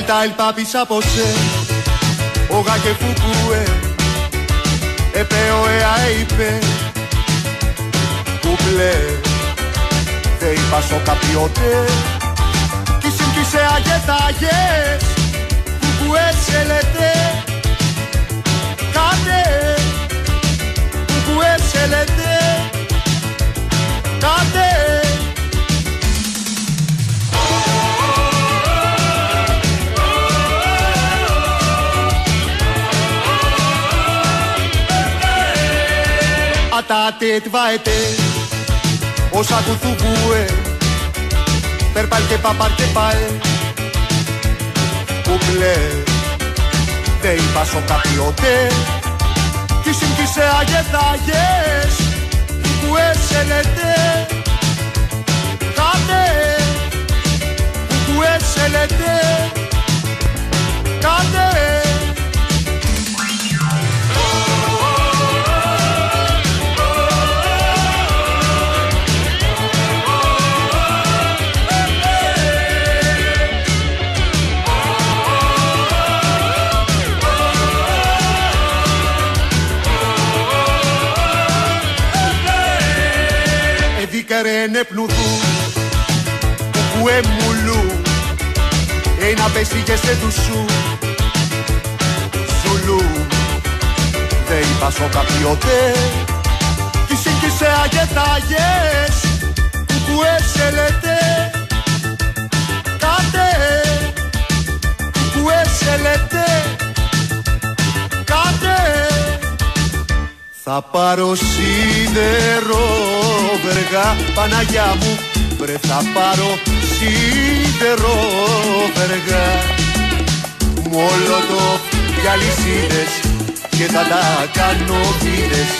Δέλτα ελ πάπης από σε Ογα και φουκουέ Επέω εα είπε Κουμπλέ Δε είπα σο καπιότε Κι συμπτήσε αγετάγες Κουκουέ σε λέτε Κάτε Κουκουέ σε λέτε Κάτε Atate tvaete Όσα του θουβούε Περπάλ και παπάρ και πάε Κουμπλέ Δε είπα σο καπιότε Κι συμπτήσε αγεθάγες Κουκουέ σε λέτε Κάτε Κουκουέ σε λέτε Κάτε Εδίκαρε πνουδού Κουκουέ μουλού Ένα πέσει και σε δουσού Ζουλού Δε είπα σο καπιότε Κι σύγκυσε αγετάγες Κουκουέ σε λέτε Κάτε Κουκουέ σε λέτε Κάτε θα πάρω σίδερο βεργά Παναγιά μου. Βρε θα πάρω σίδερο βεργά. Μολότο για λυσίδες και θα τα κάνω βίδες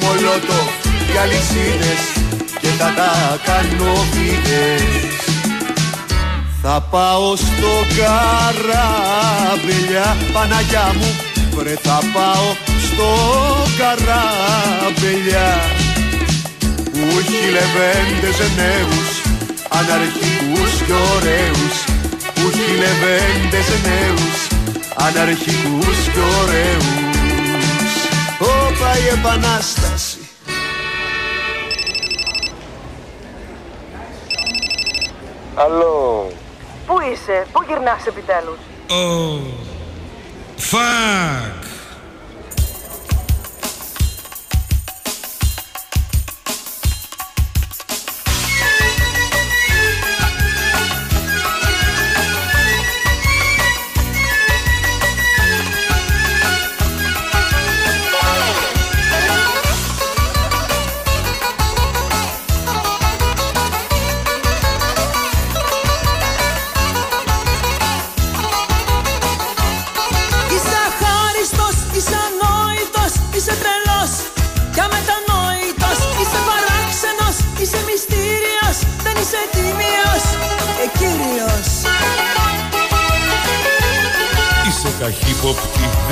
Μολότο για λυσίδες και θα τα κάνω βίδες θα πάω στο καράβελιά Παναγιά μου. Βρε θα πάω στο καράβελιά που έχει λεβέντες νέους αναρχικούς και ωραίους που έχει λεβέντες νέους αναρχικούς και ωραίους Όπα η επανάσταση Αλλό. Πού είσαι, πού γυρνάς επιτέλους; Oh. Fuck.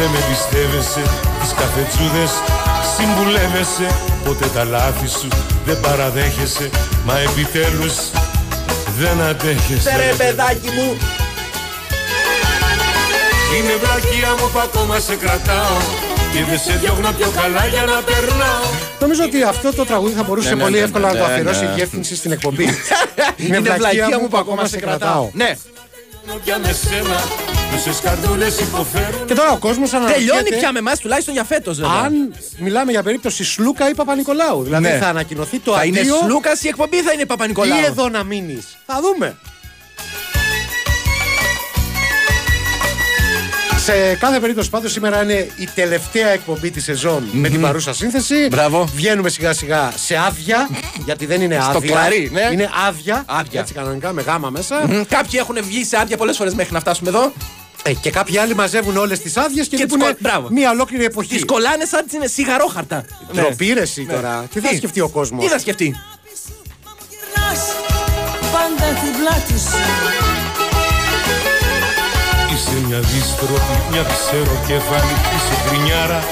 Δεν με πιστεύεσαι Τις καφετσούδες συμβουλεύεσαι Ποτέ τα λάθη σου δεν παραδέχεσαι Μα επιτέλους δεν αντέχεσαι Ρε παιδάκι μου, Είναι βλακεία μου που ακόμα σε κρατάω Και δεν σε διώχνω πιο καλά για να περνάω Νομίζω ότι αυτό το τραγούδι θα μπορούσε Ναι, ναι, πολύ ναι, εύκολα να ναι, το ναι. αφιερώσει η διεύθυνση στην εκπομπή. είναι βλακεία μου που ακόμα σε κρατάω. Ναι, Πια με σένα Τόσες καρδούλες υποφέρουν Και τώρα ο κόσμος αναρωτιέται τελειώνει πια με εμάς τουλάχιστον για φέτος. αν μιλάμε για περίπτωση Σλούκα ή Παπα-Νικολάου. Δηλαδή Ναι. θα ανακοινωθεί το Θα είναι αντίο Σλούκας η εκπομπή ή θα είναι ή Παπα-Νικολάου. εδώ να μείνεις; Θα δούμε. Σε κάθε περίπτωση πάντως σήμερα είναι η τελευταία εκπομπή της σεζόν με την παρούσα σύνθεση. Μπράβο. Βγαίνουμε σιγά σιγά σε άδεια, γιατί δεν είναι Στο άδεια. κλαρί, ναι. Είναι άδεια. Άδεια. Έτσι κανονικά με γάμα μέσα. Μμ, Κάποιοι έχουν βγει σε άδεια πολλές φορές μέχρι να φτάσουμε εδώ. Ε, και κάποιοι άλλοι μαζεύουν όλες τις άδειες και, Και λείπουν τις κο- μπράβο. μία ολόκληρη εποχή. Τις κολλάνε σαν τις είναι σιγαρόχαρτα. Ναι. Τροπή ρε εσύ τώρα. Τι θα Τι; σκεφτεί ο κόσμος; Τι θα σκεφτεί; Γυρνάς πάντα την πλάτη σου Είσαι μια δύστροπη, μια ξεροκέφαλη Είσαι γκρινιάρα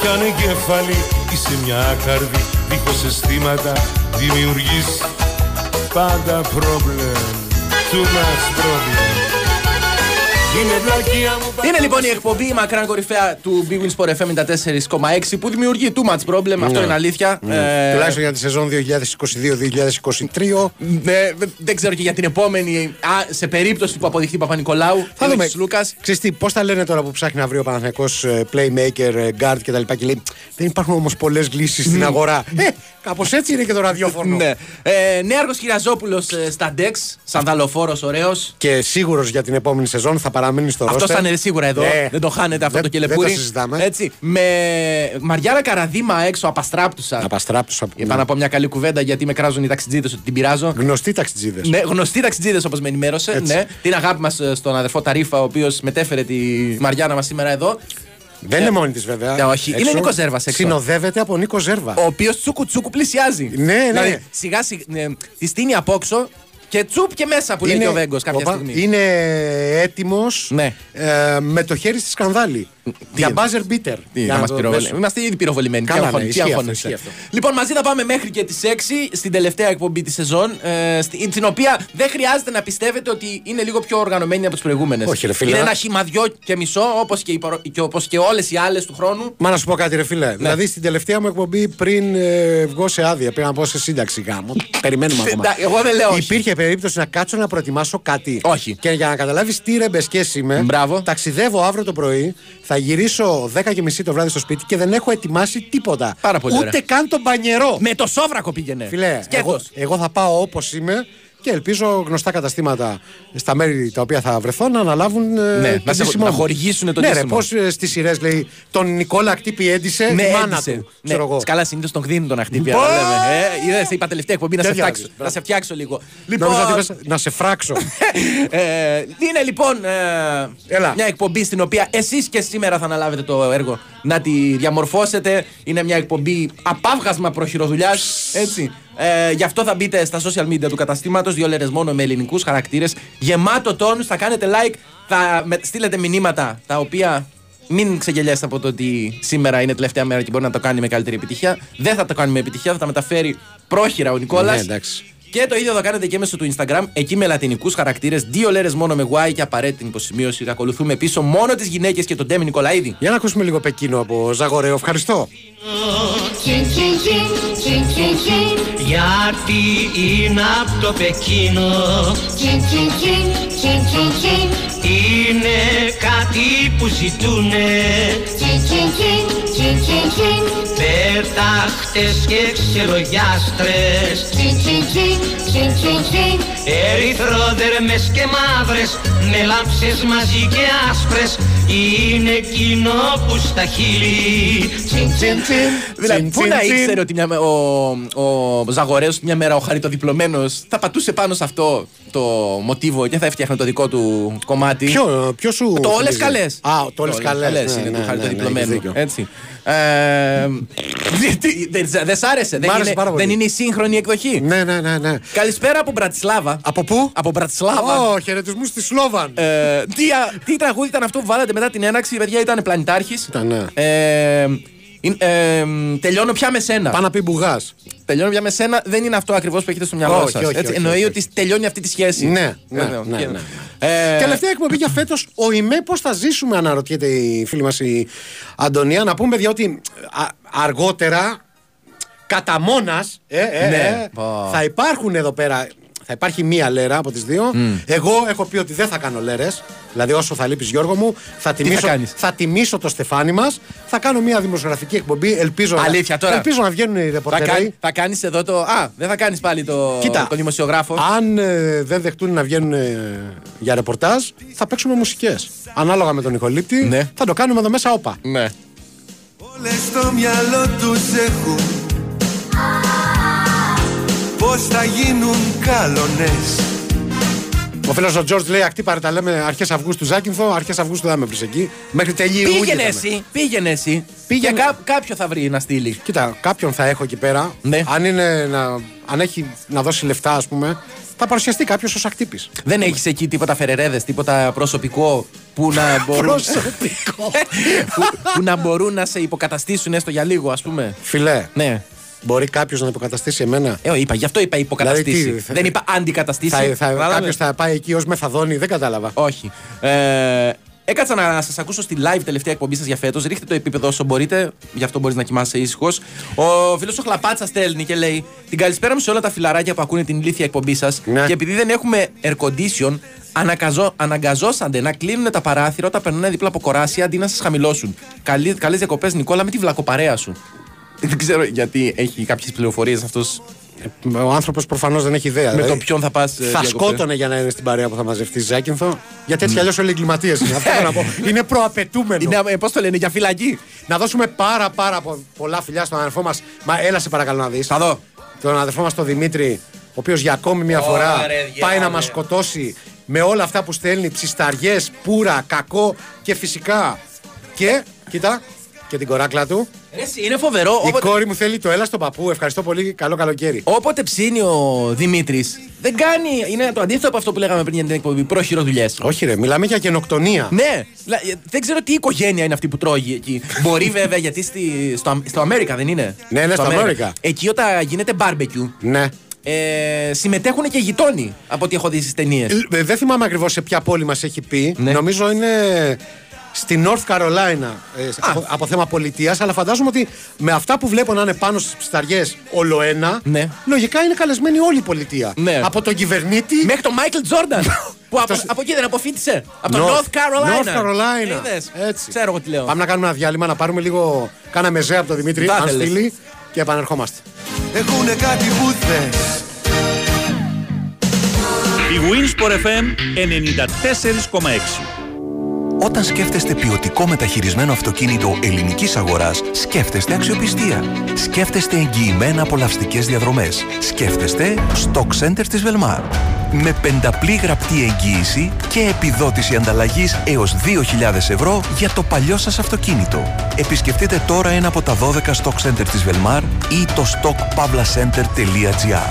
κι ανεγκέφαλη Είσαι μια άκαρδη, δίχως αισθήματα Δημιουργείς πάντα πρόβλημα Too much problem Είναι βλακεία μου Είναι λοιπόν η εκπομπή η μακράν κορυφαία του Big Win Sport FM 94,6 που δημιουργεί too much problem. Αυτό είναι αλήθεια. Ε, Τουλάχιστον για τη σεζόν 2022-2023. ναι, δεν ξέρω και για την επόμενη. Α, σε περίπτωση που αποδειχθεί Παπα-Νικολάου. Θα δούμε. Λούκας. Ξέρεις τι, πώς τα λένε τώρα που ψάχνει να βρει ο Παναθηναϊκός ε, playmaker, ε, guard κτλ. Και λέει, δεν υπάρχουν όμως πολλές λύσεις στην αγορά. Ε, κάπως έτσι είναι και το ραδιόφωνο. Ναι. Ε, Νέαρχος Κυριαζόπουλο στα Dex, σαν δαλοφόρο, ωραίος. Και σίγουρος για την επόμενη σεζόν θα παραμείνει στο Αυτό roster. θα είναι σίγουρα εδώ. Ναι. Δεν το χάνετε αυτό Δεν- το δεν κελεπούρι. το συζητάμε. Έτσι. Με Μαριάρα Καραδίμα έξω, απαστράπτουσα. Απαστράπτουσα. Για να πω μια καλή κουβέντα γιατί με κράζουν οι ταξιτζίδες ότι την πειράζω. Γνωστοί ταξιτζίδες. Ναι, γνωστοί ταξιτζίδες όπως με ενημέρωσε. Έτσι. Ναι. Την αγάπη μας στον αδερφό Ταρίφα, ο οποίος μετέφερε τη Μαριάννα μας σήμερα εδώ. Δεν είναι μόνη της βέβαια. Ε, όχι. Είναι Νίκος Ζέρβας έξω. Συνοδεύεται από Νίκο Ζέρβα. Ο οποίος τσούκου τσούκου πλησιάζει. Ναι, ναι. Δηλαδή, σιγά σιγά. Ναι, τη στείνει απόξω και τσουπ και μέσα που λέει και ο Βέγκος κάποια Οπα, στιγμή. Είναι έτοιμος Ναι. ε, με το χέρι στη σκανδάλη. για είναι; buzzer beater. Τι, Για να να μας το πυροβολη- δέσω. Είμαστε ήδη πυροβολημένοι. Καλά, Τι ναι, αγχώνει- τι ισχύει αυτό, αγχώνεσαι. ισχύει αυτό. Λοιπόν, μαζί θα πάμε μέχρι και τις 6 στην τελευταία εκπομπή της σεζόν. Ε, στη- στην οποία δεν χρειάζεται να πιστεύετε ότι είναι λίγο πιο οργανωμένη από τις προηγούμενες. Όχι, ρε φίλε. Είναι ένα χυμαδιό και μισό, όπως και, οι προ- και, όπως και όλες οι άλλες του χρόνου. Μα να σου πω κάτι, ρε Ναι. φίλε. Δηλαδή στην τελευταία μου εκπομπή πριν ε, βγω σε άδεια, πριν να πω σε σύνταξη γάμο. Περιμένουμε ακόμα. Εντάξει, εγώ δεν λέω όχι. Υπήρχε περίπτωση να κάτσω να προετοιμάσω κάτι. Όχι. Και για να καταλάβεις τι ρεμπεσκέ είμαι, Μπράβο. ταξιδεύω αύριο το πρωί, θα γυρίσω 10.30 το βράδυ στο σπίτι και δεν έχω ετοιμάσει τίποτα. Πάρα πολύ Ούτε ωραία. καν τον μπανιερό. Με το σόβρακο πήγαινε. Φιλέ, εγώ, Σκέτος. εγώ θα πάω όπως είμαι και ελπίζω γνωστά καταστήματα στα μέρη τα οποία θα βρεθώ να αναλάβουν. ε, Ναι, το να σε- ντύσιμό να μου. χορηγήσουν το Ναι, ρε, ντύσιμο. πώς στις σειρές λέει τον Νικόλα Κτύπη έντισε Ναι, η μάνα έντυσε. του. Ναι, Ξέρω εγώ. Καλά, συνήθως τον χτίνουν τον αχτύπη. Μπα! αλλά λέμε. Ε, είδες, είπα τελευταία εκπομπή να σε, Τέτοια φτιάξω, είδες, να σε φτιάξω λίγο. Νόμιζα ότι είπες, να σε φράξω. ε, είναι λοιπόν ε, Έλα. μια εκπομπή στην οποία εσείς και σήμερα θα αναλάβετε το έργο να τη διαμορφώσετε. Είναι μια εκπομπή απάβγασμα προχειροδουλειά. Έτσι. Ε, γι' αυτό θα μπείτε στα social media του καταστήματος, δύο λέρες μόνο με ελληνικούς χαρακτήρες. Γεμάτο τόνου, θα κάνετε like, θα με- στείλετε μηνύματα τα οποία μην ξεγελιάσετε από το ότι σήμερα είναι τελευταία μέρα και μπορεί να το κάνει με καλύτερη επιτυχία. Δεν θα το κάνει με επιτυχία, θα τα μεταφέρει πρόχειρα ο Νικόλας. Ναι, εντάξει. Και το ίδιο θα κάνετε και μέσω του Instagram, εκεί με λατινικού χαρακτήρε, δύο λέρε μόνο με Y και απαραίτητη υποσημείωση. Ακολουθούμε πίσω μόνο τι γυναίκε και τον Ντέμι Νικολαίδη. Για να ακούσουμε λίγο Πεκίνο από Ζαγορέο. Ευχαριστώ. Τσιν τσιν τσιν, τσιν τσιν τσιν, Γιατί είναι από το Πεκίνο τσιν τσιν τσιν, τσιν τσιν τσιν, Είναι κάτι που ζητούνε τσιν τσιν τσιν, τσιν τσιν τσιν, Πετάχτες και ξερογιάστρες τσιν τσιν τσιν, τσιν τσιν τσιν, Ερυθρόδερμες και μαύρες Με λάμψες μαζί και άσπρες Είναι εκείνο που στα χείλη Τσιν τσιν τσιν. Δηλαδή, τσιν, πού τσιν, να τσιν. ήξερε ότι μια, ο, ο Ζαγορέο μια μέρα ο χαριτοδιπλωμένος θα πατούσε πάνω σε αυτό; Το μοτίβο και θα έφτιαχνε το δικό του κομμάτι. Ποιο, ποιο σου. Το όλε θυμίζει? καλέ. Α, το όλε καλέ. είναι του χαριτοδιπλωμένου. Έτσι. Ε, τι- τι- Δεν δεν σ' άρεσε, δεν, άρεσε είναι, πάρα πολύ. δεν είναι η σύγχρονη εκδοχή. Ναι, ναι, ναι. ναι. Καλησπέρα από Μπρατισλάβα. Από πού? Από Μπρατισλάβα. Ω, χαιρετισμού στη Σλόβαν. Ε, τι, α- τι τραγούδι ήταν αυτό που βάλατε μετά την έναξη, παιδιά, ήταν πλανητάρχη. Ήταν, ναι. Ε, είναι- ε, τελειώνω πια με σένα. Πάω να πει μπουγά. Τελειώνω πια με σένα δεν είναι αυτό ακριβώς που έχετε στο μυαλό Όχι, σας. όχι, όχι, Εννοεί όχι, ότι τελειώνει αυτή τη σχέση. Ναι, ναι, Ε, ναι, και- ναι. Ε, Τελευταία εκπομπή για φέτος, ο ΙΜΕ πώς θα ζήσουμε, αναρωτιέται η φίλη μας η Αντωνία. Να πούμε, παιδιά, ότι α, αργότερα, κατά μόνας, ε, ε, Ναι. ε, Πω. θα υπάρχουν εδώ πέρα. Θα υπάρχει μία λέρα από τις δύο. Εγώ έχω πει ότι δεν θα κάνω λέρες. Δηλαδή, όσο θα λείπεις, Γιώργο μου, θα τιμήσω, κάνεις; θα τιμήσω το στεφάνι μας. Θα κάνω μία δημοσιογραφική εκπομπή. Ελπίζω, Αλήθεια, τώρα. ελπίζω να βγαίνουν οι θα, ρεπορτεροί. κάνει, θα κάνεις εδώ το. Α, δεν θα κάνεις πάλι το, Κοίτα, το δημοσιογράφο. Αν ε, δεν δεχτούν να βγαίνουν ε, για ρεπορτάζ, θα παίξουμε μουσικές. Ανάλογα με τον Νικολίτη, Ναι. θα το κάνουμε εδώ μέσα όπα. Ναι. Όλες στο μυαλό τους έχουν Πώς θα γίνουν καλονές Ο φίλος ο Τζορτζ λέει: Ακτή πάρε τα λέμε αρχές Αυγούστου Ζάκυνθο, αρχές Αυγούστου δεν με βρει εκεί. Μέχρι τελείω. Πήγαινε εσύ, πήγαινε εσύ. Πήγαινε. Και κά- κάποιο θα βρει να στείλει. Κοίτα, κάποιον θα έχω εκεί πέρα. Ναι. Αν, είναι να, αν έχει να δώσει λεφτά, ας πούμε, θα παρουσιαστεί κάποιος ως ακτύπης. Δεν έχεις εκεί τίποτα φερερέδες, τίποτα προσωπικό που να μπορούν. Προσωπικό. που, που να μπορούν να σε υποκαταστήσουν έστω για λίγο, ας πούμε. Φιλέ, Ναι. Μπορεί κάποιος να υποκαταστήσει εμένα; Ε, είπα, γι' αυτό είπα υποκαταστήσει. Δηλαδή, τι, θα- Δεν είπα αντικαταστήσει. Θα, θα, Κατάλαβες; κάποιος θα πάει εκεί ως μεθαδόνη, δεν κατάλαβα. Όχι. Ε, έκατσα να σας ακούσω στη live τελευταία εκπομπή σας για φέτος. Ρίχτε το επίπεδο όσο μπορείτε, γι' αυτό μπορείς να κοιμάσαι ήσυχος. Ο φίλος ο Χλαπάτσα στέλνει και λέει: Την καλησπέρα μου σε όλα τα φιλαράκια που ακούνε την ηλίθια εκπομπή σας. Ναι. Και επειδή δεν έχουμε air condition, ανακαζώ, αναγκαζόσανται να κλείνουν τα παράθυρα όταν περνάνε δίπλα από κοράσια αντί να σας χαμηλώσουν. Καλές διακοπές, Νικόλα, με τη βλακοπαρέα σου. Δεν ξέρω γιατί έχει κάποιες πληροφορίες αυτός. Ο άνθρωπος προφανώς δεν έχει ιδέα. Με δηλαδή. τον ποιον θα πας. Θα σκότωνε για να είναι στην παρέα που θα μαζευτεί Ζάκυνθο. Γιατί έτσι κι αλλιώς όλοι εγκληματίες είναι. Αυτό θέλω να πω. Είναι προαπαιτούμενο. Είναι, πώς το λένε, για φυλακή; Να δώσουμε πάρα πάρα πο- πολλά φιλιά στον αδερφό μας. Μα έλα σε παρακαλώ να δεις. Θα δω. Τον αδερφό μας τον Δημήτρη, ο οποίος για ακόμη μια Ωραία, φορά ρε, πάει να διάλε. μας σκοτώσει με όλα αυτά που στέλνει, ψισταριές, πουρα, κακό και φυσικά. Και, κοίτα, και την κοράκλα του. Ρε, εσύ, Είναι φοβερό. Η Όποτε, κόρη μου θέλει το έλα στον παππού. Ευχαριστώ πολύ. Καλό καλοκαίρι. όποτε ψήνει ο Δημήτρης, δεν κάνει. Είναι το αντίθετο από αυτό που λέγαμε πριν για την εκπομπή. Πρόχειρο δουλειέ. Όχι, ρε, μιλάμε για γενοκτονία. Ναι, λα- ε, δεν ξέρω τι οικογένεια είναι αυτή που τρώγει εκεί. Μπορεί βέβαια γιατί στη, στο, στο Αμέρικα δεν είναι; Ναι, ναι, στο Αμέρικα. Εκεί όταν γίνεται barbecue, Ναι. ε, συμμετέχουν και γειτόνι από ό,τι έχω δει στις ταινίες. Ε, Δεν θυμάμαι ακριβώς σε ποια πόλη μας έχει πει. Ναι. Νομίζω είναι στη North Carolina ε, από, από θέμα πολιτείας. Αλλά φαντάζομαι ότι με αυτά που βλέπω να είναι πάνω στις ψισταριέ όλο ένα, Ναι. λογικά είναι καλεσμένη όλη η πολιτεία. Ναι. Από τον κυβερνήτη. Μέχρι τον Μάικλ Τζόρνταν. που από, Το- από εκεί δεν αποφύτησε. Από το North- North Carolina. North Carolina. Είδες. Έτσι. Ξέρω εγώ τι λέω. Πάμε να κάνουμε ένα διάλειμμα, να πάρουμε λίγο. Κάνα μεζέ από τον Δημήτρη, Θα αν ήθελες. στείλει, και επανερχόμαστε. Έχουνε κάτι που θες Η Winsport FM 94,6. Όταν σκέφτεστε ποιοτικό μεταχειρισμένο αυτοκίνητο ελληνικής αγοράς, σκέφτεστε αξιοπιστία. Σκέφτεστε εγγυημένα απολαυστικές διαδρομές. Σκέφτεστε Stock Center της Velmar. Με πενταπλή γραπτή εγγύηση και επιδότηση ανταλλαγής έως 2.000 ευρώ για το παλιό σας αυτοκίνητο. Επισκεφτείτε τώρα ένα από τα 12 Stock Center της Velmar ή το stockpavlacenter.gr.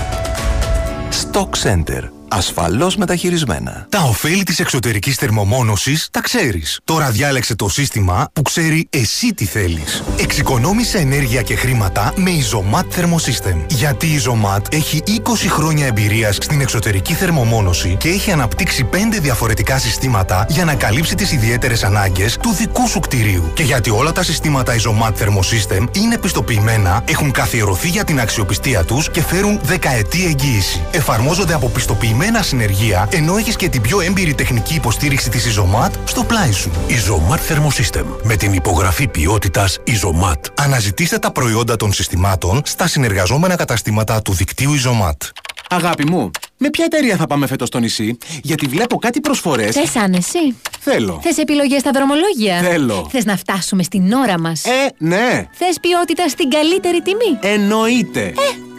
Stock Center. Ασφαλώς μεταχειρισμένα. Τα ωφέλη της εξωτερικής θερμομόνωσης τα ξέρεις. Τώρα διάλεξε το σύστημα που ξέρει εσύ τι θέλεις. Εξοικονόμησε ενέργεια και χρήματα με Isomat Thermosystem. Γιατί η Isomat έχει 20 χρόνια εμπειρίας στην εξωτερική θερμομόνωση και έχει αναπτύξει 5 διαφορετικά συστήματα για να καλύψει τις ιδιαίτερες ανάγκες του δικού σου κτηρίου. Και γιατί όλα τα συστήματα Isomat Thermosystem είναι πιστοποιημένα, έχουν καθιερωθεί για την αξιοπιστία τους και φέρουν δεκαετή εγγύηση. Εφαρμόζονται από πιστοποιημένα συνεργεία, ενώ έχεις και την πιο έμπειρη τεχνική υποστήριξη της Isomat στο πλάι σου. Isomat Thermosystem. Με την υπογραφή ποιότητας Isomat. Αναζητήστε τα προϊόντα των συστημάτων στα συνεργαζόμενα καταστήματα του δικτύου Isomat. Αγάπη μου, με ποια εταιρεία θα πάμε φέτος στο νησί, γιατί βλέπω κάτι προσφορές. Θες άνεση; Θέλω. Θες επιλογές στα δρομολόγια; Θέλω. Θες να φτάσουμε στην ώρα μας; Ε, ναι, Θες ποιότητα στην καλύτερη τιμή; εννοείται. Ε,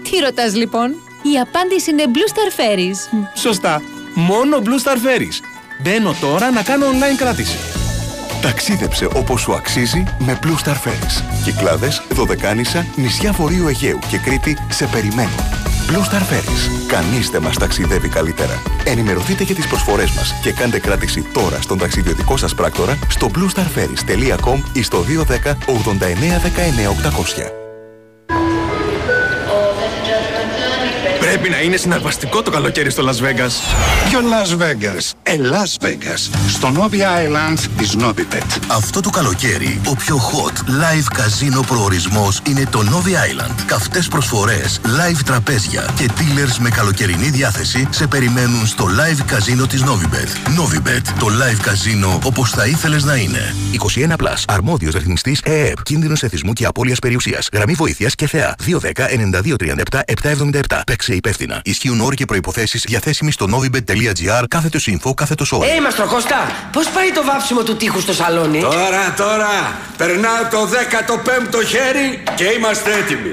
τι ρωτάς λοιπόν; Η απάντηση είναι Blue Star Ferries. Σωστά. Μόνο Blue Star Ferries. Μπαίνω τώρα να κάνω online κράτηση. Ταξίδεψε όπως σου αξίζει με Blue Star Ferries. Κυκλάδες, Δωδεκάνησα, νησιά Βορείου Αιγαίου και Κρήτη σε περιμένουν. Blue Star Ferries. Κανείς δεν μας ταξιδεύει καλύτερα. Ενημερωθείτε για τις προσφορές μας και κάντε κράτηση τώρα στον ταξιδιωτικό σας πράκτορα στο bluestarferries.com ή στο 210 89 19 800. Πρέπει να είναι συναρπαστικό το καλοκαίρι στο Las Vegas. Ποιο Las Vegas; Ε, Las Vegas. Στο Novi Island της Novibet. Αυτό το καλοκαίρι, ο πιο hot live καζίνο προορισμός είναι το Novi Island. Καυτές προσφορές, live τραπέζια και dealers με καλοκαιρινή διάθεση σε περιμένουν στο live καζίνο της Novibet. Novibet, το live καζίνο όπως θα ήθελες να είναι. 21 Plus. Αρμόδιος ρυθμιστής ΕΕΠ. Κίνδυνος εθισμού και απώλειας περιουσίας. Γραμμή βοήθειας και θεά. 210 92 37 777. Παίξε υπεύθυνα. Ισχύουν όροι και προϋποθέσεις διαθέσιμοι στο novibet.gr κάθετος info κάθετος όρο. Ε, Μαστροχώστα, πώς πάει το βάψιμο του τείχους στο σαλόνι; Τώρα, τώρα, περνάω το 15ο χέρι και είμαστε έτοιμοι.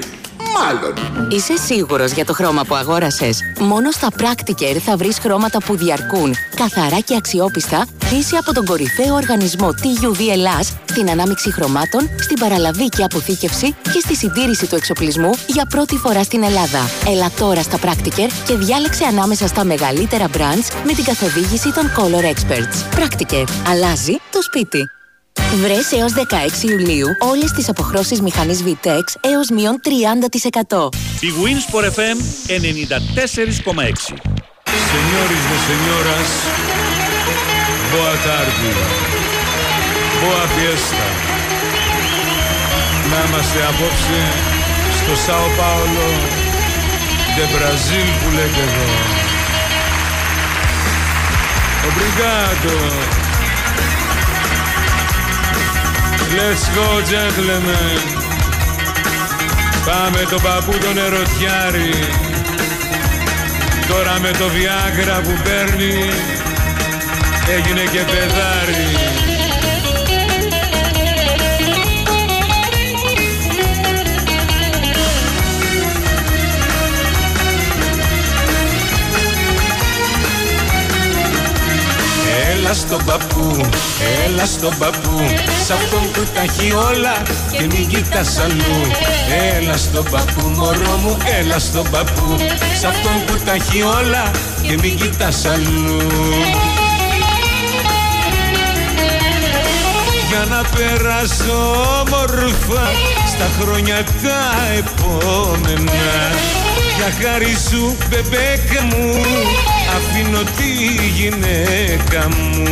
Μάλλον. Είσαι σίγουρος για το χρώμα που αγόρασες; Μόνο στα Practiker θα βρεις χρώματα που διαρκούν, καθαρά και αξιόπιστα, χρήση από τον κορυφαίο οργανισμό TUV Ελλάς, στην ανάμειξη χρωμάτων, στην παραλαβή και αποθήκευση και στη συντήρηση του εξοπλισμού για πρώτη φορά στην Ελλάδα. Έλα τώρα στα Practiker και διάλεξε ανάμεσα στα μεγαλύτερα brands με την καθοδήγηση των Color Experts. Practiker. Αλλάζει το σπίτι. Βρες έως 16 Ιουλίου όλες τις αποχρώσεις μηχανής VTEX έως μείον 30%. Η Winsport FM 94,6. Señores de señoras, boa tarde, boa fiesta. Να είμαστε απόψε στο Σάο Πάολο, de Brazil που λέτε εδώ. Obrigado. Let's go, gentlemen. Πάμε τον παππού τον ερωτιάρη. Τώρα με το Viagra που παίρνει έγινε και παιδάρι. Έλα στον παππού, έλα στον παππού Σ' αυτόν που τα έχει όλα και μην κοιτάς αλλού. Έλα στον παππού μωρό μου, έλα στον παππού Σ' αυτόν που τα έχει όλα και μην κοιτάς αλλού. Για να περάσω όμορφα στα χρόνια τα επόμενα. Για χάρη σου μπεμπέκα μου αφήνω τη γυναίκα μου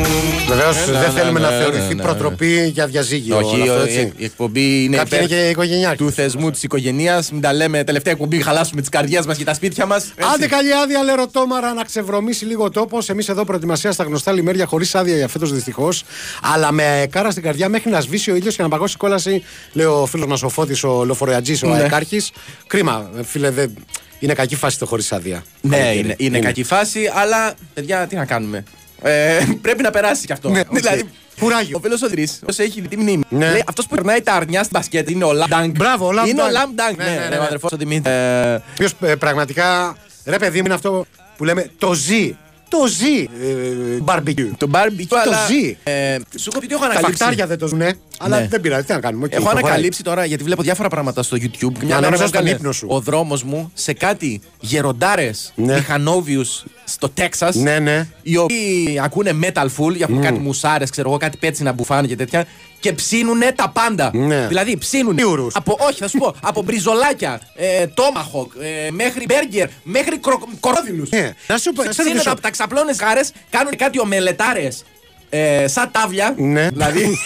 Βεβαίως Έλα, δεν ναι, θέλουμε ναι, να ναι, θεωρηθεί ναι. προτροπή για διαζύγιο. Όχι, όλο αυτό, ο- έτσι. η εκπομπή είναι Κάποιοι υπέρ είναι και οικογενειάρχοι. του θεσμού της οικογένεια. Μην τα λέμε τελευταία εκπομπή, χαλάσουμε τις καρδιές μας και τα σπίτια μας. Άντε καλή άδεια, λερωτόμαρα, να ξεβρωμίσει λίγο τόπος. Εμείς εδώ προετοιμασίας στα γνωστά λιμέρια χωρίς άδεια για φέτος δυστυχώς. Αλλά με αεκάρα στην καρδιά μέχρι να σβήσει ο ήλιος και να παγώσει η κόλαση, λέει ο φίλος μας ο Φώτης, ο Λοφορεατζή, ο Ναι. Αεκάρχης. Κρίμα, φίλε, δεν... είναι κακή φάση το χωρίς άδεια. Ναι, Καλοκαίρι. είναι, είναι κακή φάση, αλλά παιδιά, τι να κάνουμε. Ε, πρέπει να περάσει κι αυτό. Ναι, οκ. δηλαδή, Κουράγιο. ο φίλο ο Δρή, όσο έχει τη μνήμη. Ναι. Λέει αυτός που περνάει τα αρνιά στην μπασκέτ είναι ο Λαμπ Μπράβο, ο Λαμ Είναι ο Dunk. Λαμπ Ναι, Ναι, ναι, ναι, ναι, ο ναι. αδερφός ο Δημήτρη. Ε, Ποιο πραγματικά. Ρε παιδί μου είναι αυτό που λέμε το ζει. Το ζει. Ε, Μπαρμπικιού. Το barbecue, Το αλλά, ζει. ε, Σου έχω πει τι έχω Τα ανακαλύψει. φακτάρια δεν το ζουνε, αλλά Ναι. δεν πειράζει. Τι να κάνουμε. οκ, Έχω προχωράει. ανακαλύψει τώρα γιατί βλέπω διάφορα πράγματα στο YouTube. Και νόμιζα μέρα μου στον έκανε ύπνο σου. Ο δρόμος μου σε κάτι γεροντάρες Ναι. μηχανόβιους στο Τέξας. Ναι, ναι. Οι οποίοι ακούνε metal full, για κάτι μουσάρες, ξέρω εγώ, κάτι πέτσι να μπουφάνε και τέτοια. Και ψήνουνε τα πάντα. Ναι. Δηλαδή ψήνουν. Ιουρους. Από, όχι, θα σου πω. από μπριζολάκια, ε, τόμαχοκ, ε, μέχρι μπέργκερ, μέχρι κρο, κορόδιλου. Ναι. Να σου πω, να σε Ψήνουν ρωτήσω. από τα ξαπλώνες χάρε, κάνουν κάτι ομελετάρες. Ε, σαν τάβλια. Ναι. Δηλαδή.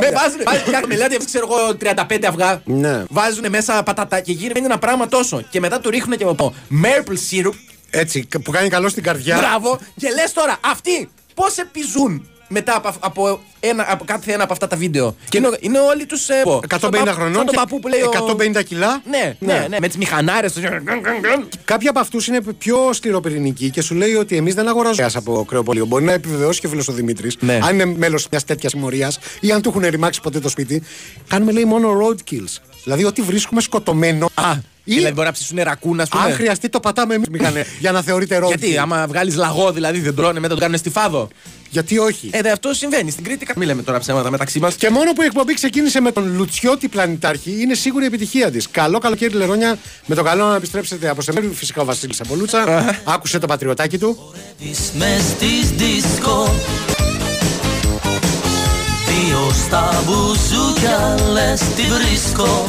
με βάζουν. Βάζουν μια μελέτη, ξέρω εγώ, 35 αυγά. Ναι. Βάζουν μέσα πατατά και γίνεται ένα πράγμα τόσο. Και μετά του ρίχνουν και από maple syrup. Έτσι, που κάνει καλό στην καρδιά. Μπράβο. Και λες τώρα, αυτοί πώς επιζούν μετά από, από, ένα, από κάθε ένα από αυτά τα βίντεο. Και είναι, είναι όλοι τους. Ε, 150 χρονών. Σαν τον και παππού που λέει. ο- 150 κιλά. Ναι, ναι, ναι, με τις μηχανάρες. Κάποιοι από αυτούς είναι πιο σκληροπυρηνικοί και σου λέει ότι εμείς δεν αγοράζουμε από κρεοπολείο. Μπορεί να επιβεβαιώσει και ο φίλος ο Δημήτρης, Ναι. αν είναι μέλος μιας τέτοιας συμμορίας ή αν του έχουν ρημάξει ποτέ το σπίτι. Κάνουμε λέει μόνο road kills. Δηλαδή ότι βρίσκουμε σκοτωμένο. Α, ή δηλαδή μπορεί να ψήσουν ρακούν, ας πούμε. αν χρειαστεί το πατάμε εμείς μηχανέ για να θεωρείται road Γιατί, kill. άμα βγάλεις λαγό, δηλαδή δεν τρώνε, μετά το κάνουν στη φάδο. Γιατί όχι. Ε, δε, αυτό συμβαίνει. Στην Κρήτη, κα- μην λέμε τώρα ψέματα μεταξύ μας. Και μόνο που η εκπομπή ξεκίνησε με τον Λουτσιώτη Πλανητάρχη είναι σίγουρη η επιτυχία της. Καλό καλοκαίρι, Λερόνια. Με το καλό να επιστρέψετε από σε Φυσικά ο Βασίλης από Λούτσα. Άκουσε το πατριωτάκι του. Της μες στις δίσκο Δύο στα μπουζούκια λες τη βρίσκω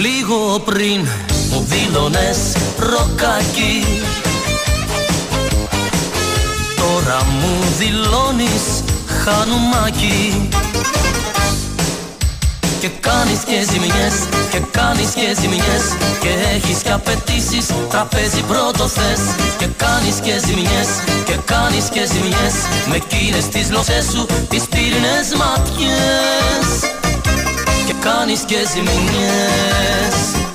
Λίγο πριν μου δήλωνες ροκάκι. Τώρα μου δηλώνεις χανουμάκι και κάνεις και ζημιές και κάνεις και ζημιές. Και έχεις και απαιτήσεις τραπέζι πρώτο θες. Και κάνεις και ζημιές και κάνεις και ζημιές. Με εκείνες τις λοξές σου τις πύρινες ματιές Και κάνεις και ζημιές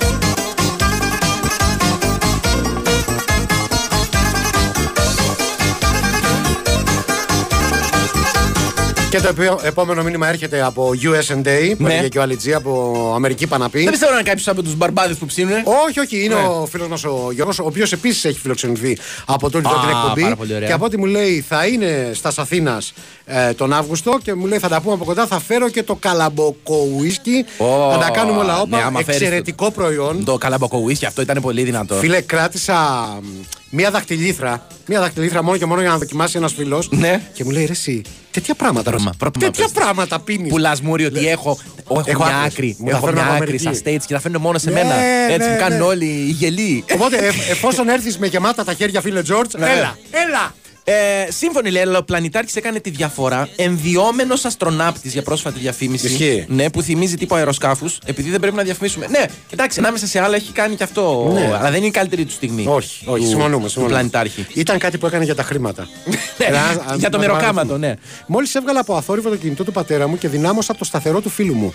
Και το επί- επόμενο μήνυμα έρχεται από USA, που Ναι. έλεγε και ο Αλιτζή, από Αμερική Παναπή. Δεν πιστεύω να είναι κάποιος από τους μπαρμπάδες που ψήνουν. Όχι, όχι, είναι Ναι. ο φίλος μας ο Γιώργος, ο οποίος επίσης έχει φιλοξενηθεί από τον Α, την εκπομπή. πάρα πολύ ωραία. Και από ό,τι μου λέει, θα είναι στα Αθήνας ε, τον Αύγουστο και μου λέει, θα τα πούμε από κοντά. Θα φέρω και το καλαμποκο ουίσκι. Ω, θα τα κάνουμε όλα ναι, όπα. άμα φέρεις Εξαιρετικό προϊόν. Το καλαμποκο whisky, αυτό ήταν πολύ δυνατό. Φίλε, κράτησα μ, μία δαχτυλίθρα. Μία δαχτυλίθρα μόνο και μόνο για να δοκιμάσει ένας φίλος. Ναι. Και μου λέει ρε, εσύ, τέτοια πράγματα. Πρώτα, ρε, πρώτα τέτοια πες. πράγματα πίνεις. Που λασμούρι ότι έχω, έχω, Έχω μια άκρες. άκρη. Μου τα Έχω φέρνουν μια από άκρη στα Αμερική. States και τα φέρνουν μόνο σε Ναι, μένα. Έτσι ναι, μου κάνουν ναι. όλοι οι γελοί. Οπότε, ε- εφόσον έρθεις με γεμάτα τα χέρια, φίλε Τζορτζ, Ναι. έλα, έλα. Ε, σύμφωνοι λέει, αλλά ο Πλανητάρχης έκανε τη διαφορά. Ενδιόμενος αστροναύτης για πρόσφατη διαφήμιση. Ισχύει. Ναι, που θυμίζει τύπου αεροσκάφους. Επειδή δεν πρέπει να διαφημίσουμε. Ναι, εντάξει, ανάμεσα σε άλλα έχει κάνει και αυτό. Ναι. Αλλά δεν είναι η καλύτερη του στιγμή. Όχι, όχι, του, συμφωνούμε. Του συμφωνούμε. Πλανητάρχη. Ήταν κάτι που έκανε για τα χρήματα. Ναι, Ε, α- για το α- μεροκάματο, ναι. Μόλις έβγαλα από αθόρυβο το κινητό του πατέρα μου και δυνάμωσα το σταθερό του φίλου μου.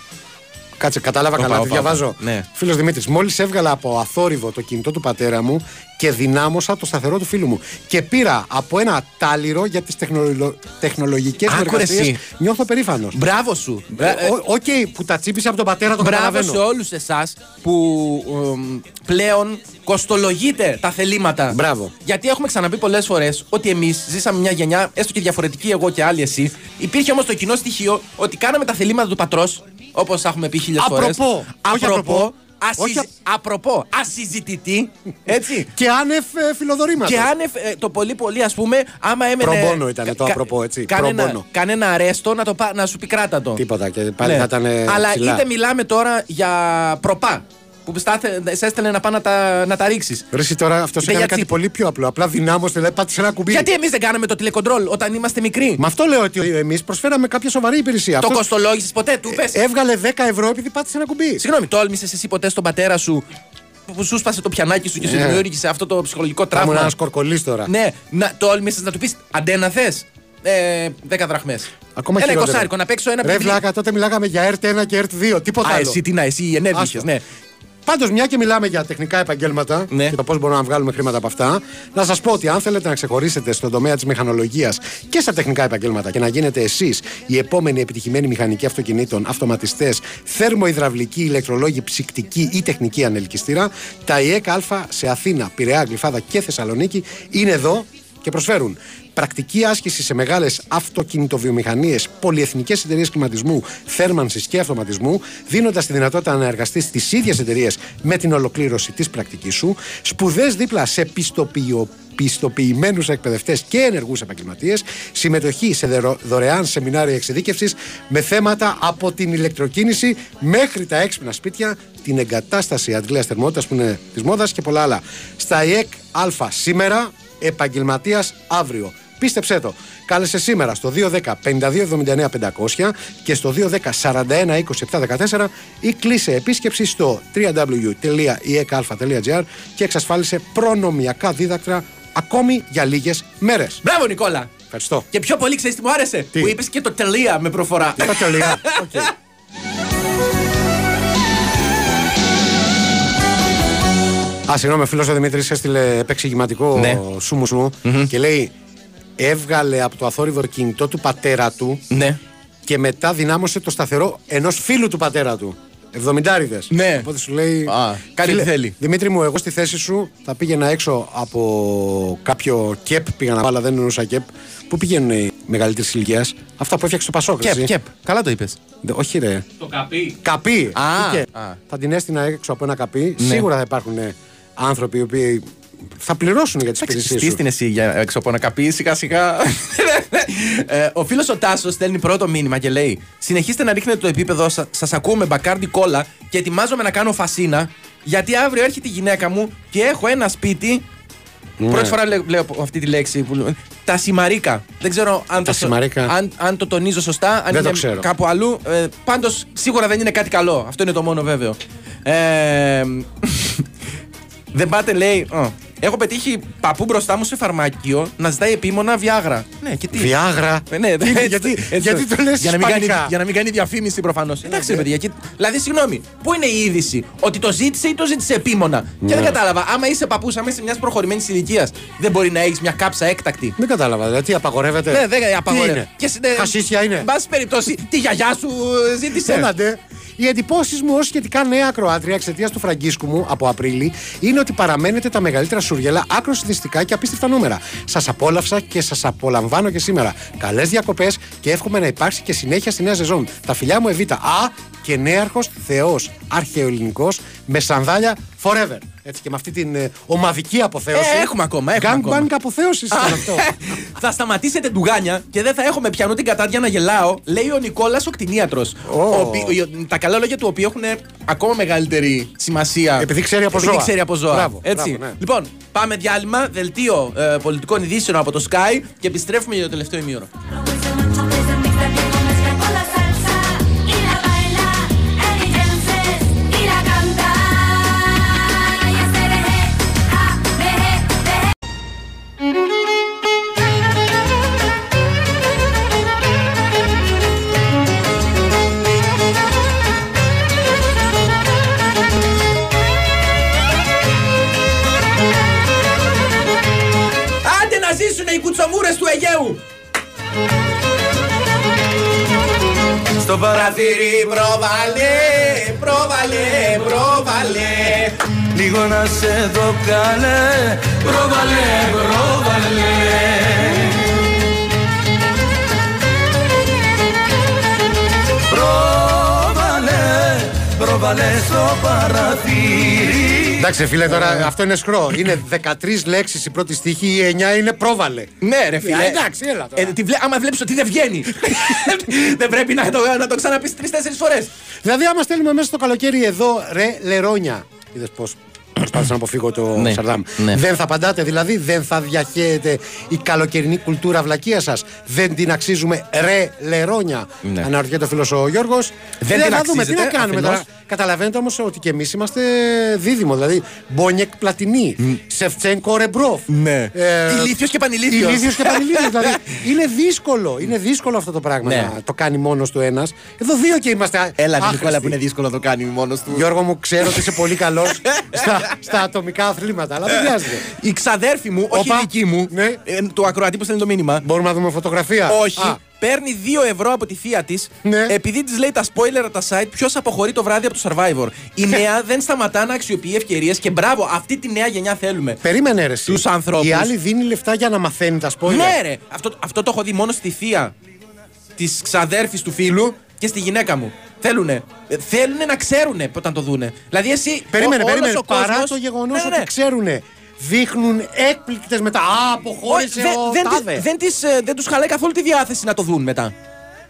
Κάτσε, κατάλαβα Οπα, καλά, τι οπα, διαβάζω. οπα. Ναι. Φίλος Δημήτρης, μόλις έβγαλα από αθόρυβο το κινητό του πατέρα μου και δυνάμωσα το σταθερό του φίλου μου. Και πήρα από ένα τάλιρο για τις τεχνολο... τεχνολογικές Άκου, ρε, εργασίες. εσύ. Νιώθω περήφανος. Μπράβο σου. Μπρα- ε, Οκ, που τα τσίμπησε από τον πατέρα, το Μπράβο καταλαβαίνω. σε όλους εσάς που εμ, πλέον κοστολογείτε τα θελήματα. Μπράβο. Γιατί έχουμε ξαναπεί πολλές φορές ότι εμείς ζήσαμε μια γενιά, έστω και διαφορετική εγώ και άλλοι εσύ. Υπήρχε όμως το κοινό στοιχείο ότι κάναμε τα θελήματα του πατρός, όπως έχουμε πει χίλιες φορές. Απροπό. Όχι απροπό. Όχι Ασυζ... Απροπό. Ασυζητητή. Έτσι. Και άνευ ε, φιλοδορήματος. Και άνευ, ε, το πολύ πολύ ας πούμε, άμα έμενε. Προμπόνο ήταν το κα- απροπό, έτσι. Κάνε ένα, Προμπόνο. κάνε ένα αρέστο να, το, πά- να σου πει κράτα το. Τίποτα και πάλι Ναι. θα ήταν. ε, Αλλά ψηλά. είτε μιλάμε τώρα για προπά. Που στάθε, σε έστελνε να πάει να τα, να τα ρίξεις. Ρε, εσύ τώρα αυτός Είτε έκανε για κάτι τσίπ. πολύ πιο απλό. Απλά δυνάμωσε, δηλαδή πάτησε ένα κουμπί. Γιατί εμείς δεν κάναμε το τηλεκοντρόλ όταν είμαστε μικροί; Με αυτό λέω ότι εμείς προσφέραμε κάποια σοβαρή υπηρεσία. Το Αυτός κοστολόγησες ποτέ, του πες. Έβγαλε 10 ευρώ επειδή πάτησε ένα κουμπί. Συγγνώμη, τόλμησες εσύ ποτέ στον πατέρα σου που σου σπάσε το πιανάκι σου και σου Ναι. δημιούργησε αυτό το ψυχολογικό Θα ήμουν τραύμα; ένας κορκολί τώρα. Ναι, να, τόλμησες να του πεις αντένα θες. Ε, 10 δραχμές. Ακόμα ένα χειρότερο. εικοσάρικο να παίξω ένα Ρε βιβλίο. βλάκα, τότε μιλάγαμε για ΕΡΤ1 και ΕΡΤ2. Τίποτα Α, άλλο. εσύ τι να, εσύ ενέργειες. Άστο. Ναι. Πάντως, μια και μιλάμε για τεχνικά επαγγέλματα Ναι. και το πώς μπορούμε να βγάλουμε χρήματα από αυτά, να σας πω ότι αν θέλετε να ξεχωρίσετε στον τομέα της μηχανολογίας και στα τεχνικά επαγγέλματα και να γίνετε εσείς οι επόμενοι επιτυχημένοι μηχανικοί αυτοκινήτων, αυτοματιστές, θερμοϊδραυλικοί, ηλεκτρολόγοι, ψυκτικοί ή τεχνικοί ανελκυστήρα, τα ΙΕΚ Α σε Αθήνα, Πειραιά, Γλυφάδα και Θεσσαλονίκη είναι εδώ και προσφέρουν πρακτική άσκηση σε μεγάλες αυτοκινητοβιομηχανίες, πολυεθνικές εταιρείες κλιματισμού, θέρμανσης και αυτοματισμού, δίνοντας τη δυνατότητα να εργαστείς στι ίδιες εταιρείες με την ολοκλήρωση της πρακτικής σου, σπουδές δίπλα σε πιστοποιητικό πιστοποιημένους εκπαιδευτές και ενεργούς επαγγελματίες, συμμετοχή σε δερο- δωρεάν σεμινάρια εξειδίκευσης με θέματα από την ηλεκτροκίνηση μέχρι τα έξυπνα σπίτια, την εγκατάσταση αντλία θερμότητας που είναι της μόδας και πολλά άλλα. Στα ΙΕΚ Α σήμερα, επαγγελματίας αύριο. Πίστεψέ το. Κάλεσε σήμερα στο 210 5279 500 και στο 210 41 27 14 ή κλείσε επίσκεψη στο www.eekalfa.gr και εξασφάλισε προνομιακά δίδακτρα ακόμη για λίγες μέρες. Μπράβο, Νικόλα. Ευχαριστώ. Και πιο πολύ ξέρεις τι μου άρεσε; Που είπες και το τελεία με προφορά. Τα τελεία; Οκ. Α, συγγνώμη, ο φίλος ο Δημήτρης έστειλε επεξηγηματικό Ναι. σου μου σου και λέει έβγαλε από το αθόρυβο το κινητό του πατέρα του Ναι. και μετά δυνάμωσε το σταθερό ενός φίλου του πατέρα του. Εβδομηντάριδες. Ναι. Οπότε σου λέει. Α, κάνει «Φίλε, τι θέλει». Δημήτρη μου, εγώ στη θέση σου θα πήγαινα έξω από κάποιο κεπ. Πήγα να πάω, αλλά δεν εννοούσα κεπ. Πού πηγαίνουν οι μεγαλύτερη ηλικίας; Αυτά που έφτιαξε το Πασόκ. Κεπ, εσύ. κεπ. Καλά το είπες. Δε- Όχι, ρε. Το καπί. Καπί. Α, Τι κεπ. α. Θα την έστεινα έξω από ένα καπί. Ναι. Σίγουρα θα υπάρχουν ε, άνθρωποι οι οποίοι θα πληρώσουν για τις υπηρεσίες Τι σου. την εσύ για έξω από ένα καπί, σιγά σιγά. ε, ο φίλος ο Τάσος στέλνει πρώτο μήνυμα και λέει: Συνεχίστε να ρίχνετε το επίπεδο σα. Σας ακούω με μπακάρντι κόλλα και ετοιμάζομαι να κάνω φασίνα. Γιατί αύριο έρχεται η γυναίκα μου και έχω ένα σπίτι. Ναι. Πρώτη φορά λέ- λέω αυτή τη λέξη. Που... Τα σιμαρίκα. Δεν ξέρω αν, Τα το, σιμαρίκα. αν, αν το τονίζω σωστά, αν Δεν το είναι ξέρω. κάπου αλλού. Ε, Πάντως σίγουρα δεν είναι κάτι καλό. Αυτό είναι το μόνο βέβαιο. Ε, δεν πάτε, λέει. «Ω, έχω πετύχει παππού μπροστά μου σε φαρμακείο να ζητάει επίμονα Βιάγρα. Ναι, και τι; Βιάγρα. Ε, ναι, Τι, έτσι- γιατί- έτσι- γιατί το λες για να, μην κάνει, ισπανικά; για να μην κάνει διαφήμιση προφανώς. Εντάξει, ρε παιδιά. και- Δηλαδή, συγγνώμη, πού είναι η είδηση, ότι το ζήτησε ή το ζήτησε επίμονα; Και Ναι. δεν κατάλαβα, άμα είσαι παππούς, άμα είσαι μιας προχωρημένης ηλικίας, δεν μπορεί να έχεις μια κάψα έκτακτη. Δεν κατάλαβα, δηλαδή απαγορεύεται; Ναι, δεν Τι απαγορεύεται. είναι; Και συ- ε, Χασίσια είναι; Εν πάση περιπτώσει, τη γιαγιά σου ε, ζήτησε. Έλατε. Οι εντυπώσεις μου ως σχετικά νέα ακροάτρια εξαιτίας του φραγκίσκου μου από Απρίλη είναι ότι παραμένετε τα μεγαλύτερα σουριέλα άκρο συνδυστικά και απίστευτα νούμερα. Σας απόλαυσα και σας απολαμβάνω και σήμερα. Καλές διακοπές και εύχομαι να υπάρξει και συνέχεια στη νέα σεζόν. Τα φιλιά μου Εβίτα. Α και νέαρχος Θεός. Αρχαιοελληνικός με σανδάλια forever. Έτσι και με αυτή την ε, ομαδική αποθέωση. Ε, έχουμε ακόμα, έχουμε ακόμα. Gangbang αποθέωσης ήταν αυτό. θα σταματήσετε ντουγάνια και δεν θα έχω με πιανού την κατάδια να γελάω, λέει ο Νικόλας ο κτηνίατρο. Τα καλά λόγια του οποίου έχουν ακόμα μεγαλύτερη σημασία. Επειδή ξέρει από Επειδή ζώα. ξέρει από ζώα. Μπράβο, Έτσι. μπράβο, ναι. Λοιπόν, πάμε διάλειμμα, δελτίο ε, πολιτικών ειδήσεων από το Sky και επιστρέφουμε για το τελευταίο ημίωρο. Οι κουτσομούρες του Αιγαίου! Στο παραθύρι πρόβαλε, πρόβαλε, πρόβαλε. Λίγο να σε δω καλέ Πρόβαλε, πρόβαλε. Πρόβαλε, πρόβαλε στο παραθύρι Εντάξει, φίλε, τώρα αυτό είναι σκρό. Είναι 13 λέξεις η πρώτη στίχη, η 9 είναι πρόβαλε. Ναι, ρε φίλε. Ε, εντάξει, έλα τώρα. Ε, τη βλέ... Άμα βλέπεις ότι δεν βγαίνει, δεν πρέπει να το, να το ξαναπείς τρει-τέσσερι φορές. Δηλαδή, άμα στέλνουμε μέσα στο καλοκαίρι εδώ, ρε, λερόνια. Είδες πώς προσπάθησα να αποφύγω το Ναι, Σαρδάμ. ναι. Δεν θα απαντάτε, δηλαδή, δεν θα διαχέεται η καλοκαιρινή κουλτούρα βλακεία σας. Δεν την αξίζουμε, ρε, λερόνια. Ναι. Αναρωτιέται ο φίλος ο Γιώργος. Δεν την θα δούμε τι να αξίζετε, κάνουμε αφενός. τώρα. Καταλαβαίνετε όμως ότι και εμείς είμαστε δίδυμο. Δηλαδή, Μπόνιεκ Πλατινί, Σεφτσένκο Ρεμπρόφ. Ναι. Ε, Ηλίθιος και πανηλίθιος. ηλίθιος και πανηλίθιος. δηλαδή, είναι δύσκολο. Είναι δύσκολο αυτό το πράγμα Ναι. να το κάνει μόνος του ένας. Εδώ δύο και είμαστε. Έλα, άχρηστοι. Νικόλα, που είναι δύσκολο να το κάνει μόνος του. Γιώργο μου, ξέρω ότι είσαι πολύ καλός στα, στα ατομικά αθλήματα, αλλά δεν χρειάζεται. Η ξαδέρφη μου, όχι Όπα. η δική μου, Ναι. ε, του ακροατή που στέλνει το μήνυμα. Μπορούμε να δούμε φωτογραφία. Όχι. Α, Παίρνει 2 ευρώ από τη θεία της Ναι. επειδή της λέει τα spoiler τα site ποιος αποχωρεί το βράδυ από το survivor. Η νέα δεν σταματά να αξιοποιεί ευκαιρίες και μπράβο, αυτή τη νέα γενιά θέλουμε. Περίμενε ρε εσύ. Τους ανθρώπους. Η άλλη δίνει λεφτά για να μαθαίνει τα spoiler. Ναι, ρε! Αυτό, αυτό το έχω δει μόνο στη θεία της ξαδέρφης του φίλου και στη γυναίκα μου. Θέλουνε. Ε, Θέλουνε να ξέρουνε όταν το δούνε. Δηλαδή εσύ. Περίμενε, ο- όλος περίμενε. ο Παρά κόσμος- το γεγονός Ναι, ναι, ναι. ότι ξέρουν, δείχνουν έκπληκτες μετά. Α, αποχώρησε Όχι, ο δεν, τάδε. δεν, δεν, τις, ε, δεν τους χαλάει καθόλου τη διάθεση να το δουν μετά.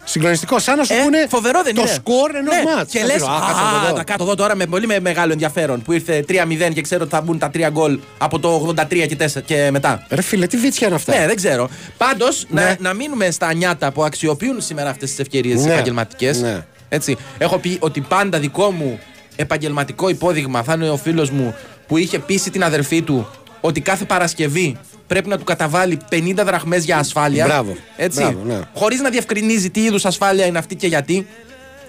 Συγκλονιστικό, σαν να σου Ε, πούνε φοβερό δεν το είναι. σκορ ενός ναι. μάτς. Και Θα λες, ξέρω, α, κάτσε να το δω. τα κάτω εδώ τώρα με πολύ με- μεγάλο ενδιαφέρον που ήρθε 3-0 και ξέρω ότι θα μπουν τα 3 γκολ από το 83 και, 4 και μετά. Ρε φίλε, τι βίτσια είναι αυτά. Ναι, δεν ξέρω. Πάντως, Ναι. να, να μείνουμε στα νιάτα που αξιοποιούν σήμερα αυτές τις ευκαιρίες Ναι. επαγγελματικές. Ναι. Έτσι. Έχω πει ότι πάντα δικό μου επαγγελματικό υπόδειγμα θα είναι ο φίλος μου που είχε πείσει την αδερφή του ότι κάθε Παρασκευή πρέπει να του καταβάλει 50 δραχμές για ασφάλεια. Μπράβο. Έτσι. Μπράβο, ναι. Χωρίς να διευκρινίζει τι είδους ασφάλεια είναι αυτή και γιατί.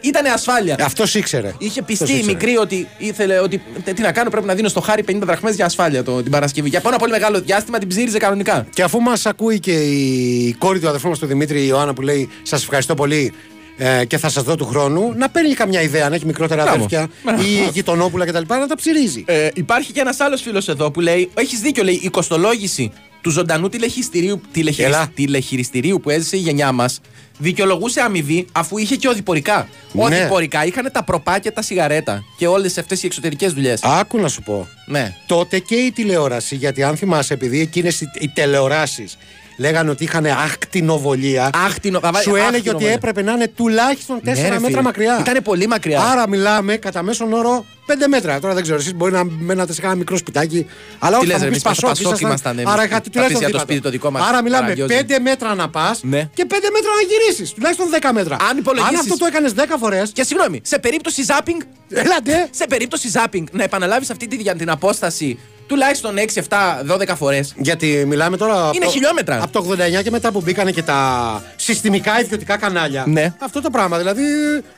Ήτανε ασφάλεια. Αυτός ήξερε. Είχε Αυτός πιστεί η ήξερε. μικρή ότι ήθελε ότι. «Τε, Τι να κάνω, πρέπει να δίνω στο χάρι 50 δραχμές για ασφάλεια το, την Παρασκευή. Για πάνω πολύ μεγάλο διάστημα την ψήριζε κανονικά. Και αφού μας ακούει και η κόρη του αδερφού μας του Δημήτρη, η Ιωάννα, που λέει Σας ευχαριστώ πολύ ε, και θα σας δω του χρόνου, να παίρνει καμιά ιδέα, να έχει μικρότερα Μπράβο. αδέρφια ή γειτονόπουλα κτλ. να τα ψυρίζει. Ε, υπάρχει και ένας άλλος φίλος εδώ που λέει: Έχεις δίκιο, λέει, η κοστολόγηση του ζωντανού τηλεχιστηρίου, τηλεχειρισ- Έλα. τηλεχειριστηρίου που έζησε η γενιά μας δικαιολογούσε αμοιβή αφού είχε και οδηπορικά. Ναι. Οδηπορικά είχαν τα προπά και τα σιγαρέτα και όλες αυτές οι εξωτερικές δουλειές. Άκου να σου πω. Ναι. Τότε και η τηλεόραση, γιατί αν θυμάσαι, επειδή εκείνες οι, οι τηλεοράσεις λέγανε ότι είχαν ακτινοβολία, Άχτινο, θα βάλει σου έλεγε άχτινοβολία. ότι έπρεπε να είναι τουλάχιστον 4 Ναι, ρε, μέτρα φίλε. μακριά. Ήτανε πολύ μακριά. Άρα μιλάμε κατά μέσον όρο 5 μέτρα. Τώρα δεν ξέρω, εσείς μπορεί να μένατε σε ένα μικρό σπιτάκι. Αλλά Τι όχι, λες, θα ρε, μου πεις εμείς στο Πασόκ. Πασόκ ήσασταν- ήμασταν, εμείς. Άρα είχατε Θα τουλάχιστον πεις για το δίπλα. σπίτι το δικό μας, Άρα μιλάμε Καραγκιόζη. 5 μέτρα να πας Ναι. και 5 μέτρα να γυρίσεις. Τουλάχιστον 10 μέτρα. Αν υπολογίσεις- αυτό το έκανες 10 φορέ. Και συγγνώμη, σε περίπτωση zapping. Έλατε. Σε περίπτωση zapping, να επαναλάβεις αυτή τη, την απόσταση τουλάχιστον 6, 7, 12 φορές. Γιατί μιλάμε τώρα. από Είναι το- χιλιόμετρα. Από το 89 και μετά που μπήκανε και τα συστημικά ιδιωτικά κανάλια. Ναι. Αυτό το πράγμα δηλαδή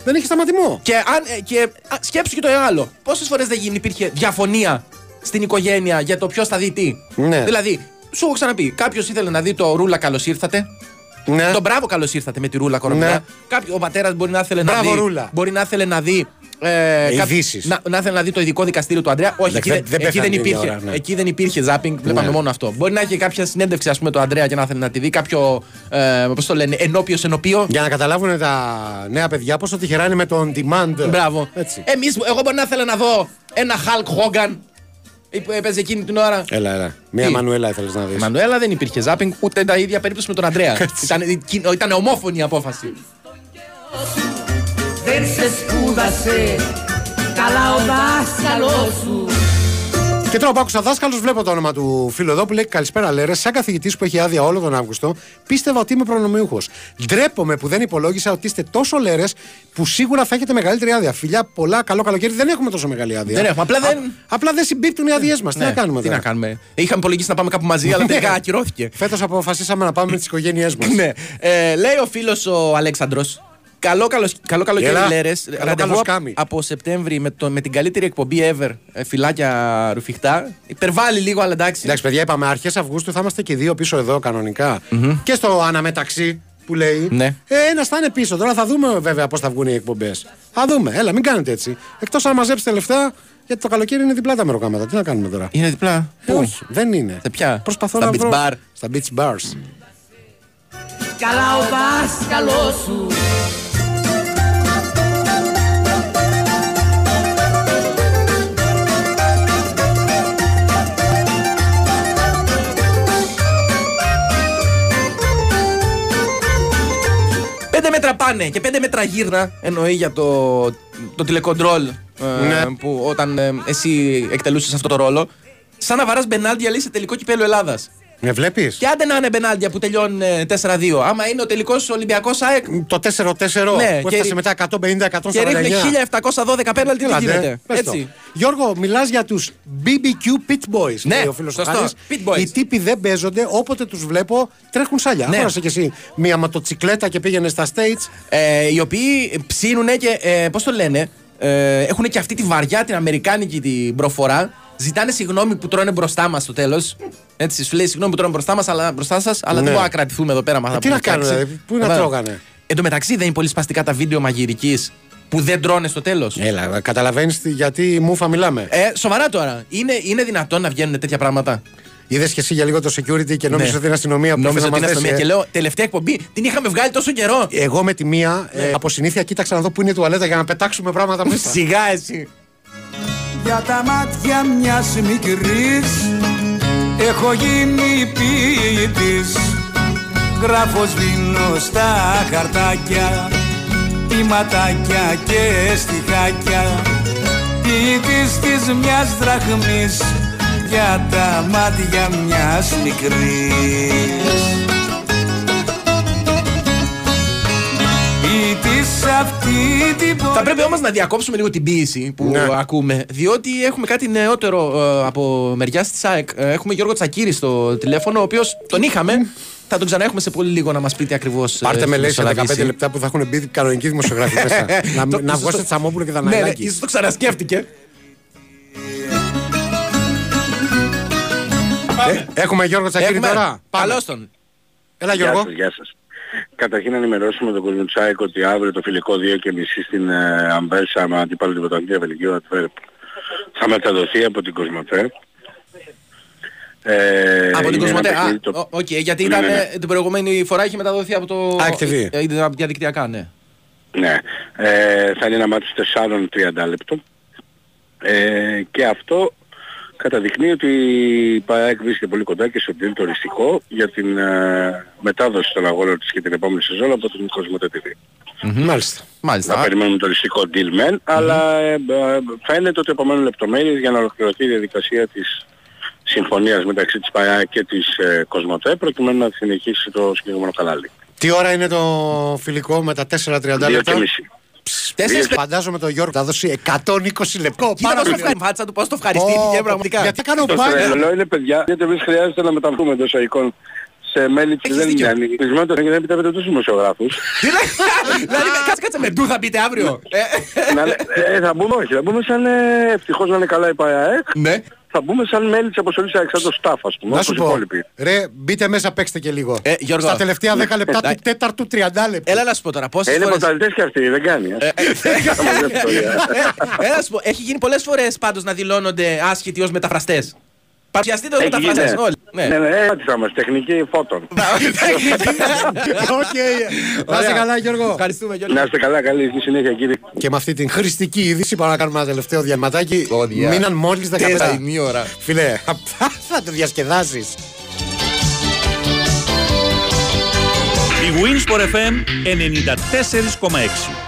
δεν έχει σταματημό. Και, αν, ε, και α, σκέψου και το άλλο. Πόσες φορές δεν γίνει, υπήρχε διαφωνία στην οικογένεια για το ποιος θα δει τι; Ναι. Δηλαδή, σου έχω ξαναπεί, κάποιος ήθελε να δει το ρούλα καλώς ήρθατε. Ναι. Το μπράβο καλώς ήρθατε με τη ρούλα κορονοϊά. Ναι. Κάποιο, ο πατέρας μπορεί να ήθελε να Μπράβο, δει. Ρούλα. Μπορεί να ήθελε να δει. Ε, κάπο- Ειδήσεις. να, να ήθελε να δει το ειδικό δικαστήριο του Αντρέα. Όχι, εκεί Εντάξει, δεν, δεν- δεν εκεί δεν πέθανε την ίδια υπήρχε. ώρα, ναι. Εκεί δεν υπήρχε ζάπινγκ, βλέπαμε Ναι. μόνο αυτό. Μπορεί να έχει κάποια συνέντευξη, ας πούμε, του Αντρέα και να ήθελε να τη δει. Κάποιο. Ε, Πώς το λένε, ενώπιος ενωπίο. Για να καταλάβουν τα νέα παιδιά πόσο τυχερά είναι με το on demand. Μπράβο. Έτσι. Εμείς, εγώ μπορεί να ήθελα να δω ένα Hulk Hogan Ή- Έπαιζε εκείνη την ώρα. Έλα, έλα. Μία Τι; Μανουέλα ήθελες να δεις. Η Μανουέλα δεν υπήρχε ζάπινγκ, ούτε τα ίδια περίπτωση με τον Αντρέα. ήταν, ήταν ομόφωνη η απόφαση. Δεν σε σπούδασε καλά ο δάσκαλος σου Και τώρα που άκουσα δάσκαλος, βλέπω το όνομα του φίλου εδώ που λέει Καλησπέρα, Λέρε. Σαν καθηγητής που έχει άδεια όλο τον Αύγουστο, πίστευα ότι είμαι προνομιούχος. Ντρέπομαι που δεν υπολόγισα ότι είστε τόσο λέρες που σίγουρα θα έχετε μεγαλύτερη άδεια. Φιλιά, πολλά, καλό καλοκαίρι. Δεν έχουμε τόσο μεγάλη άδεια. Δεν έχουμε, απλά δεν- Α, απλά δεν συμπίπτουν οι άδειέ μας. Τι Ναι, να κάνουμε Τι τώρα; να κάνουμε. Είχαμε υπολογίσει να πάμε κάπου μαζί, αλλά τελικά ακυρώθηκε. Φέτος αποφασίσαμε να πάμε με τις οικογένειές μας. ναι. Ε, λέει ο φίλος ο Αλέξανδρος. Καλό, καλό, καλό καλοκαίρι, Έλα. Λέρες. Καλό Ραντεβού καλοσκάμι. από Σεπτέμβρη με, το, με την καλύτερη εκπομπή ever. Ε, φυλάκια ρουφιχτά. Υπερβάλλει λίγο, αλλά εντάξει. Εντάξει, παιδιά, είπαμε αρχές Αυγούστου θα είμαστε και οι δύο πίσω εδώ κανονικά. Και στο αναμεταξύ που λέει. Ναι. Ε, ένα θα είναι πίσω. Τώρα θα δούμε βέβαια πώς θα βγουν οι εκπομπές. Θα δούμε. Έλα, μην κάνετε έτσι. Εκτός αν μαζέψετε λεφτά, γιατί το καλοκαίρι είναι διπλά τα μεροκάματα. Τι να κάνουμε τώρα; Είναι διπλά. Ε, όχι, δεν είναι. Σε ποια; Προσπαθώ Στα να beach βρω. bar. Στα beach bars. Καλά ο δάσκαλος σου Πέντε μέτρα πάνε και πέντε μέτρα γύρνα εννοεί για το, το τηλεκοντρόλ ε, Ναι. που όταν ε, εσύ εκτελούσες αυτό το ρόλο. Σαν να βαράς μπενάλντια λέει σε τελικό κυπέλο Ελλάδας. Με βλέπεις; Και άντε να είναι μπενάλντια που τελειώνουν ε, 4-2. Άμα είναι ο τελικός Ολυμπιακός ΑΕΚ Το 4-4 Ναι, που και- έφτασε μετά 150-149. και ρίχνει 1712 πέναλτι, τι Έλατε, γίνεται. πες το. Έτσι. Γιώργο, μιλάς για τους BBQ Pit Boys. Ναι, λέει ο φίλος ο σωστό. Χάρης. Pit Boys. Οι τύποι δεν παίζονται, όποτε τους βλέπω τρέχουν σάλια. Ναι. Αγόρασε κι εσύ μία ματοτσικλέτα και πήγαινε στα States. Ε, οι οποίοι ψήνουνε και. Ε, Πώς το λένε. Ε, έχουν και αυτή τη βαριά την αμερικάνικη την προφορά. Ζητάνε συγγνώμη που τρώνε μπροστά μας στο τέλος. Έτσι, σου λέει συγγνώμη που τρώνε μπροστά, μας, αλλά, μπροστά σας, αλλά Ναι. δεν μπορούμε να κρατηθούμε εδώ πέρα. με αυτά Ε, τι που να έχουμε κάνουν, φτιάξει. δηλαδή, πού να Βέβαια. τρώγανε; Εν τω μεταξύ δεν είναι πολύ σπαστικά τα βίντεο μαγειρικής που δεν τρώνε στο τέλος. Έλα, καταλαβαίνεις γιατί μούφα μιλάμε. Ε, σοβαρά τώρα. Είναι, είναι δυνατόν να βγαίνουν τέτοια πράγματα; Είδες και εσύ για λίγο το security και νόμιζες Ναι. ότι είναι αστυνομία που Νόμιζα ήρθε ότι να είναι μας αστυνομία δέσει, και ε. λέω τελευταία εκπομπή την είχαμε βγάλει τόσο καιρό. Εγώ με τη μία, ε, από συνήθεια κοίταξα να δω που είναι η τουαλέτα για να πετάξουμε πράγματα μέσα. Σιγά εσύ. Για τα μάτια μιας μικρής Έχω γίνει ποιητής. Γράφω σβήνω στα χαρτάκια. Ποιηματάκια και στιχάκια Ποιητής της μιας δραχμής. Για τα μάτια μιας μικρής Θα πρέπει όμως να διακόψουμε λίγο την ποίηση που Ναι. ακούμε. Διότι έχουμε κάτι νεότερο ε, από μεριά της ΑΕΚ. Ε, έχουμε Γιώργο Τσακύρη στο τηλέφωνο, ο οποίος τον είχαμε. Θα τον ξαναέχουμε σε πολύ λίγο να μας πει τι ακριβώ. Πάρτε με λέει σε 15 λεπτά που θα έχουν μπει κανονικοί δημοσιογράφοι μέσα. να Το- να ίσως βγω το- σε Τσαμόπουλο και Ναι, ναι, Δαναηλάκη. ίσως το ξανασκέφτηκε. Ε, Έχουμε Γιώργο Τσακύρη Έχουμε. τώρα. Πάμε. Καλώς τον. Έλα Γεια Γιώργο. σας, γεια σας. Καταρχήν να ενημερώσουμε τον κόσμο Τσάικ ότι αύριο το φιλικό 2 και μισή στην ε, Αμβέρσα με αντίπαλο την πρωταθλήτρια Βελγίου Αντβέρπ θα μεταδοθεί από την Κοσμοτέ. Ε, από την είναι Κοσμοτέ. ένα Α, παιχνίδι το- ο- οκ, γιατί Ναι, ήταν ναι, ναι. ε, την προηγούμενη φορά είχε μεταδοθεί από το. ΑΕΚ TV. ε, ε, διαδικτυακά, ναι. Ναι. Ε, θα είναι ένα μάτι 4-30 λεπτό. Ε, και αυτό καταδεικνύει ότι η ΑΕΚ βρίσκεται πολύ κοντά και στο το οριστικό για την ε, μετάδοση των αγώνων της και την επόμενη σεζόν από την Κοσμοτέ TV. Μάλιστα. μάλιστα. Να περιμένουμε το οριστικό deal men, mm-hmm. αλλά ε, ε, φαίνεται ότι απομένουν λεπτομέρειες για να ολοκληρωθεί η διαδικασία της συμφωνίας μεταξύ της ΠΑΕΚ και της ε, Κοσμοτέ προκειμένου να συνεχίσει το συγκεκριμένο κανάλι. Τι ώρα είναι το φιλικό με τα 4.30 λεπτά; 2.30. Τέσσερις. Φαντάζομαι τον Γιώργο θα δώσει 120 λεπτό. Πάρα πολύ ωραία. Φάτσα του, πώ το ευχαριστήθηκε πραγματικά. Γιατί κάνω πάλι. Λέω είναι παιδιά, γιατί εμείς χρειάζεται να μεταβούμε τόσο εικόν σε μέλη της δεν είναι ανοιχτισμένο το δεν επιτρέπεται τους δημοσιογράφους. Δηλαδή κάτσε κάτσε με ντου θα μπείτε αύριο. Ναι. Ε, θα μπούμε όχι, θα μπούμε σαν ε, ευτυχώς να είναι καλά η ΠΑΕΑΕΚ. Ναι. Ναι. Θα μπούμε σαν μέλη της αποστολής Αλεξάνδρου Στάφ, ας πούμε, Να όπως σου οι πω, υπόλοιποι. ρε, μπείτε μέσα, παίξτε και λίγο. Ε, Γιώργο. Στα τελευταία 10 λεπτά Ε, του τέταρτου 30 λεπτά. Έλα να σου πω τώρα, Ε, πόσες είναι φορές... πρωταθλητές και αυτοί, δεν κάνει. ε. Έλα να σου πω, έχει γίνει πολλές φορές πάντως να δηλώνονται άσχετοι ως μεταφραστές. Παρουσιαστείτε ως Έχει μεταφραστές γίνει, ναι. όλοι. Ναι. Ναι, ναι, ε, τι θα είμαστε, τεχνική φώτων. Οκ. Να είστε καλά, Γιώργο. Ευχαριστούμε, Γιώργο. Να είστε καλά, καλή συνέχεια κύριε. Και με αυτή την χρηστική είδηση πάμε να κάνουμε ένα τελευταίο διαλυματάκι. Όδια. Μείναν μόλις 15. Τέσσερα η μία ώρα. Φιλέ, θα το διασκεδάσεις. Η Winsport FM 94,6.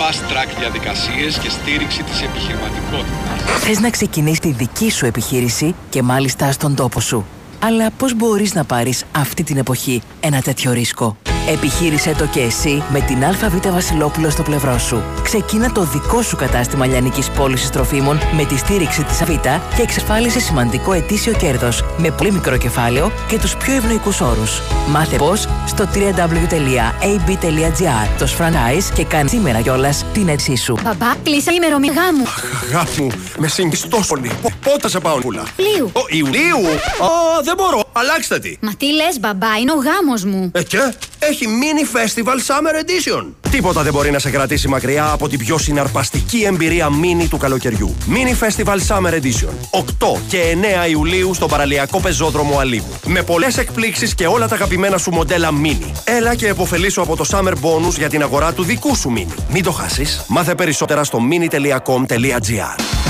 Fast track διαδικασίες και στήριξη της επιχειρηματικότητας. Θες να ξεκινήσεις τη δική σου επιχείρηση και μάλιστα στον τόπο σου. Αλλά πώς μπορείς να πάρεις αυτή την εποχή ένα τέτοιο ρίσκο; Επιχείρησέ το και εσύ με την ΑΒ Βασιλόπουλο στο πλευρό σου. Ξεκίνα το δικό σου κατάστημα λιανικής πώλησης τροφίμων με τη στήριξη της ΑΒ και εξασφάλισε σημαντικό ετήσιο κέρδος με πολύ μικρό κεφάλαιο και τους πιο ευνοϊκούς όρους. Μάθε πώς στο www.ab.gr το franchise και κάνε σήμερα κιόλας την αίτησή σου. Μπαμπά, κλείσα ημερομηνία γάμου. Αγάπη μου, με συγχύσεις τόσο πολύ. Π- Πότε σε πάω, Νούλα. Λίου. Ο, Ιουλίου! Α, δεν μπορώ. Αλλάξτε τη. Μα τι λες μπαμπά, είναι ο γάμος μου. Ε, και; Έχει mini festival summer edition. Τίποτα δεν μπορεί να σε κρατήσει μακριά από την πιο συναρπαστική εμπειρία mini του καλοκαιριού. Mini festival summer edition. 8 και 9 Ιουλίου στο παραλιακό πεζόδρομο Αλίβου. Με πολλές εκπλήξεις και όλα τα αγαπημένα σου μοντέλα mini. Έλα και εποφελήσου από το summer bonus για την αγορά του δικού σου mini. Μην το χάσεις. Μάθε περισσότερα στο mini.com.gr.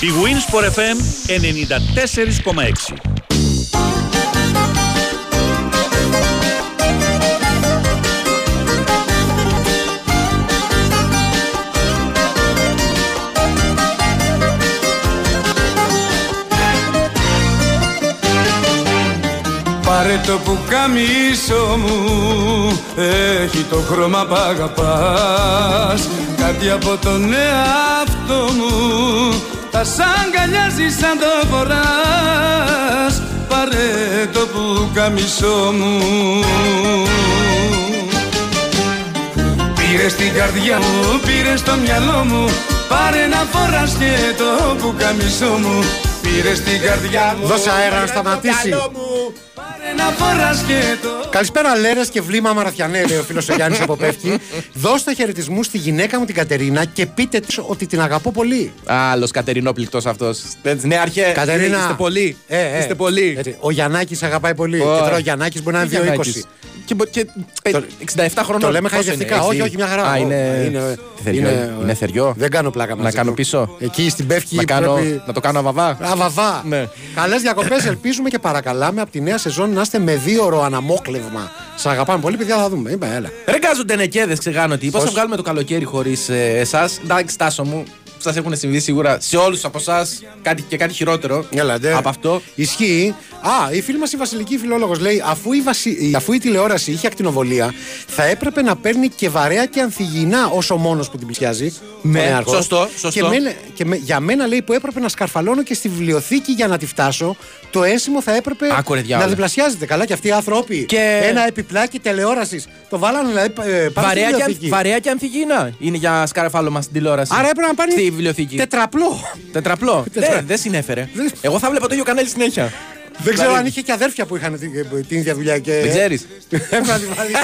Η Winsport FM 94,6. Πάρε το πουκαμίσο μου Έχει το χρώμα που αγαπάς Κάτι από τον εαυτό μου Τα σ' αγκαλιάζει σαν το φοράς. Πάρε το πουκαμίσο μου. Πήρε στην καρδιά μου, πήρε στο μυαλό μου. Πάρε να φοράς και το πουκαμίσο μου. Πήρε στην καρδιά μου Δώσε αέρα να πήρε στο σταματήσει. Μυαλό μου, Πάρε να φοράς και το Καλησπέρα, Λέρες και βλήμα Μαραθιανέ, λέει ο φίλος ο Γιάννης από Πεύκη. Δώστε χαιρετισμού στη γυναίκα μου την Κατερίνα και πείτε της ότι την αγαπώ πολύ. Άλλος Κατερινόπληκτος αυτός. Ναι, αρχέ. Κατερίνα. Είστε πολλοί. Ε, ε. Είστε πολλοί. Έτσι, Ο Γιαννάκης αγαπάει πολύ. Ω. Και τώρα ο Γιαννάκης μπορεί να Τι είναι 2,20. Γιαννάκης. Και, μπο- και πε- 67 χρονών. Το λέμε Πόσο χαϊδευτικά. είναι, Όχι, έτσι; όχι, μια χαρά. Α, Ω, είναι. είναι- τι θεριό, είναι- είναι θεριό. Δεν κάνω πλάκα μαζί Να κάνω του. πίσω. Εκεί στην Πεύκη Να, κάνω, πρέπει- να το κάνω αβαβά. Αβαβά. Ναι. Καλές διακοπές. Ελπίζουμε και παρακαλάμε από τη νέα σεζόν να είστε με δύο ώρο αναμόκλευμα. Σα αγαπάμε πολύ, παιδιά, θα δούμε. Είπα, έλα. Ρε γκάζονται νεκέδες, ξεγάνω τι. Πώς Πώς; θα βγάλουμε το καλοκαίρι χωρίς ε, εσάς; Εντάξει, τάσο μου. Σα έχουν συμβεί σίγουρα σε όλους από εσάς κάτι, και κάτι χειρότερο Έλατε. από αυτό. Ισχύει. Α, η φίλη μας η Βασιλική Φιλόλογος λέει: αφού η, βασι... αφού η τηλεόραση είχε ακτινοβολία, θα έπρεπε να παίρνει και βαρέα και ανθυγιεινά όσο μόνος που την πλησιάζει. Ναι, ο νέαρχος. σωστό, σωστό. Και, με... και με... για μένα λέει που έπρεπε να σκαρφαλώνω και στη βιβλιοθήκη για να τη φτάσω, το αίσθημο θα έπρεπε Άκου, ρε, να διάολε. διπλασιάζεται. Καλά, και αυτοί οι άνθρωποι. Και- Ένα επιπλάκι τηλεόρασης. Το βάλανε δηλαδή. ε, πάνω στη Βαρέα και, αν- βιβλιοθήκη. βαρέα και ανθυγίνα είναι για σκαρφάλωμα στην τηλεόραση. Άρα έπρεπε να πάρει Στη βιβλιοθήκη. Τετραπλό. Τετραπλό. Τετρα- Ναι, δεν συνέφερε. Εγώ θα βλέπα το ίδιο κανάλι συνέχεια. Δεν ξέρω Δηλαδή- αν είχε και αδέρφια που είχαν την, την ίδια δουλειά. Και... Δεν ξέρεις. Έπρεπε να τη βάλεις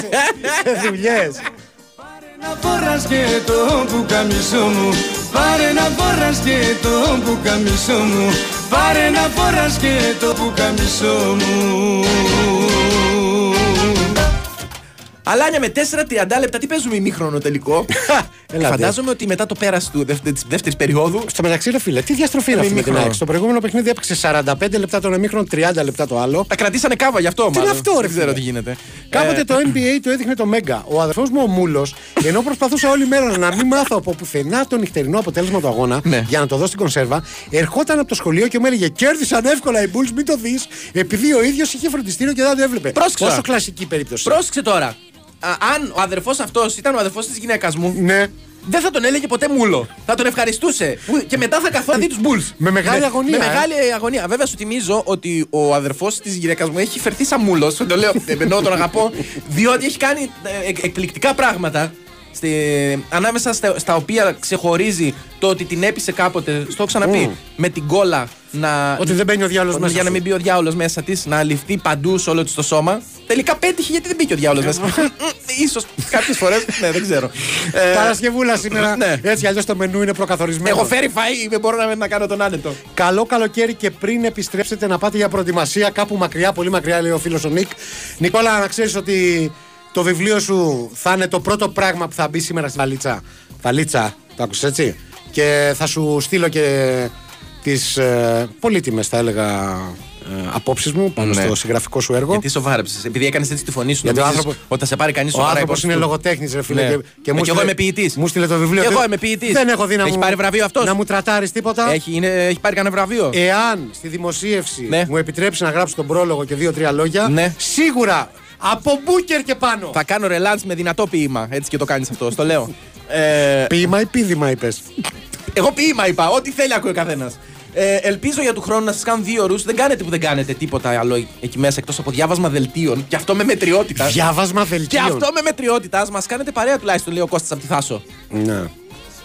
σε δουλειές. να φοράς και το πουκαμισό μου Πάρε να φοράς και το πουκαμισό μου Πάρε να φοράς και το πουκαμισό μου Αλάνια με 4-30 λεπτά, τι παίζουμε ημίχρονο τελικό; Έλα, Φαντάζομαι ότι μετά το πέρας του δεύτερης περίοδου. Στο μεταξύ, ρε φίλε, τι διαστροφή είναι αυτή με την Ημίχρονο. ΑΕΚ. Στο προηγούμενο παιχνίδι έπαιξε 45 λεπτά τον εμίχρονο, 30 λεπτά το άλλο. Τα κρατήσανε κάβα γι' αυτό, Τι είναι μάλλον. αυτό, ρε Δεν ξέρω φίλε; τι γίνεται. Κάποτε Ε, το NBA το έδειχνε το Μέγκα. Ο αδερφός μου ο Μούλος, ενώ προσπαθούσε όλη μέρα να μην μάθω από πουθενά το νυχτερινό αποτέλεσμα του αγώνα Ναι. για να το δω στην κονσέρβα, ερχόταν από το σχολείο και μου έλεγε Κέρδισαν εύκολα οι Bulls, μην το δεις, επειδή ο ίδιος είχε φροντιστήριο και δεν το έβλεπε. Πρόσεξε. Πόσο κλασική περίπτωση. Πρόσεξε τώρα. Α, αν ο αδερφός αυτός ήταν ο αδερφός της γυναίκας μου. Ναι. δεν θα τον έλεγε ποτέ μούλο. Θα τον ευχαριστούσε. Που- Και μετά θα καθόταν να δει τους μπουλ. Με μεγάλη αγωνία, Με ε. μεγάλη αγωνία. Βέβαια, σου θυμίζω ότι ο αδερφός της γυναίκας μου έχει φερθεί σαν μούλος. Σου το λέω, εννοώ τον αγαπώ. Διότι έχει κάνει ε, εκ- εκπληκτικά πράγματα. Στη, ανάμεσα στα, στα οποία ξεχωρίζει το ότι την έπεισε κάποτε, στο έχω ξαναπεί, Μμ. με την κόλλα να. Ότι δεν μπαίνει ο διάολος μέσα Για να σου. μην μπει ο διάολος μέσα της, να ληφθεί παντού σε όλο της το σώμα. Τελικά πέτυχε γιατί δεν μπήκε ο διάολος μέσα. σω κάποιες φορές. Ναι, δεν ξέρω. Ε, Παρασκευούλα σήμερα. Ναι. Έτσι αλλιώς το μενού είναι προκαθορισμένο. Έχω φέρει φαΐ, δεν μπορώ να, να κάνω τον άνετο. Καλό καλοκαίρι και πριν επιστρέψετε να πάτε για προετοιμασία κάπου μακριά, πολύ μακριά, λέει ο φίλος ο Νίκ. Νικόλα, να ξέρεις ότι το βιβλίο σου θα είναι το πρώτο πράγμα που θα μπει σήμερα στη βαλίτσα. Βαλίτσα, το άκουσες έτσι; Και θα σου στείλω και τις ε, πολύτιμες, θα έλεγα, ε, απόψεις μου πάνω Ναι. στο συγγραφικό σου έργο. Γιατί σοβάρεψες, επειδή έκανες έτσι τη φωνή σου. Γιατί ο νομίζεις άνθρωπο- Ότι θα σε πάρει κανείς Ο σοβαρά. άνθρωπος υπόψη είναι του; λογοτέχνης, ρε φίλε. Ναι. Και, Ε, και μου κι εγώ στείλε- είμαι ποιητής. Μου στείλε το βιβλίο. Και εγώ Δεν- είμαι ποιητής. Δεν έχω δει να Έχεις μου, πάρει βραβείο αυτός; να μου τρατάρεις τίποτα. Έχει, είναι, έχει πάρει κανένα βραβείο; Εάν στη δημοσίευση Ναι. μου επιτρέψει να γράψω τον πρόλογο και δύο-τρία λόγια, Ναι. σίγουρα από μπούκερ και πάνω. Θα κάνω ρελάντ με δυνατό ποίημα. Έτσι και το κάνεις αυτό. Στο λέω. Ε, Ποίημα ή πίδημα είπες; εγώ ποίημα είπα. Ό,τι θέλει ακούει ο καθένας. Ε, ελπίζω για του χρόνου να σας κάνω δύο ώρου. Δεν κάνετε που δεν κάνετε τίποτα άλλο εκεί μέσα εκτός από διάβασμα δελτίων. Και αυτό με μετριότητας. Διάβασμα Και δελτίων. αυτό με μετριότητας. Α μας κάνετε παρέα τουλάχιστον, λέει ο Κώστας από τη Θάσο. Ναι.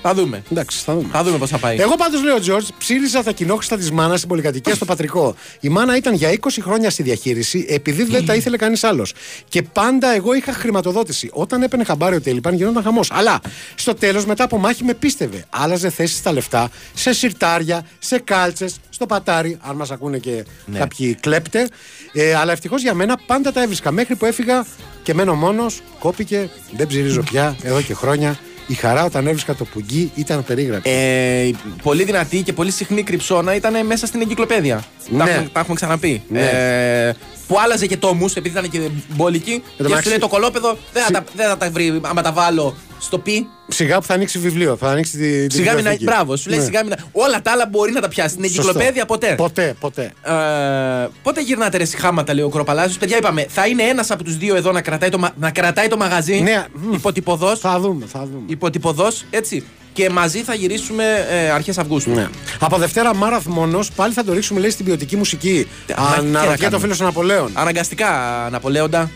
Θα δούμε. Εντάξει, θα δούμε. Θα δούμε πώς θα πάει. Εγώ πάντως λέω, Τζορτζ, ψήριζα τα κοινόχρηστα της μάνας στην πολυκατοικία στο πατρικό. Η μάνα ήταν για 20 χρόνια στη διαχείριση, επειδή δεν τα ήθελε κανείς άλλος. Και πάντα εγώ είχα χρηματοδότηση. Όταν έπαιρνε χαμπάρι ο Τελειπάν γινόταν χαμός. Αλλά στο τέλος, μετά από μάχη, με πίστευε. Άλλαζε θέσεις στα λεφτά, σε σιρτάρια, σε κάλτσες, στο πατάρι, αν μας ακούνε και Ναι. κάποιοι κλέπτε. Ε, αλλά ευτυχώς για μένα πάντα τα έβρισκα. Μέχρι που έφυγα και μένω μόνος, κόπηκε, δεν ψυρίζω πια εδώ και χρόνια. Η χαρά όταν έβρισκα το πουγγί ήταν περίγραπτη. Ε, η πολύ δυνατή και πολύ συχνή κρυψώνα ήταν μέσα στην εγκυκλοπαίδεια. Τα, Ναι. έχουμε, τα έχουμε ξαναπεί. Ναι. Ε, που άλλαζε και τόμους, επειδή ήταν και μπόλικη. Και μεταξύ- σου λέει το κολόπεδο δεν θα, τα, δεν θα τα βρει άμα τα βάλω στο πι. Σιγά που θα ανοίξει βιβλίο, θα ανοίξει τη. τη Σιγά μην. βιβλιοθήκη. Μπράβο, σου λέει Ναι. σιγά μην. Όλα τα άλλα μπορεί να τα πιάσει. Στην Σωστό. εγκυκλοπαίδεια ποτέ. Ποτέ, ποτέ. Ε, πότε γυρνάτε ρε χάματα, λέει ο Κροπαλάζος. Παιδιά, είπαμε, θα είναι ένας από τους δύο εδώ να κρατάει το, μα- να κρατάει το μαγαζί. Ναι, Υποτυπωδός. Θα δούμε, θα δούμε. Υποτυπωδός, έτσι. Και μαζί θα γυρίσουμε ε, αρχές Αυγούστου. Ναι. Από Δευτέρα Μάραθ μόνος, πάλι θα το ρίξουμε λέει στην ποιοτική μουσική. τι να Αναρωτιέται ο κάνουμε. φίλος Αναπολέον. Αναγκαστικά, Ναπολέοντα.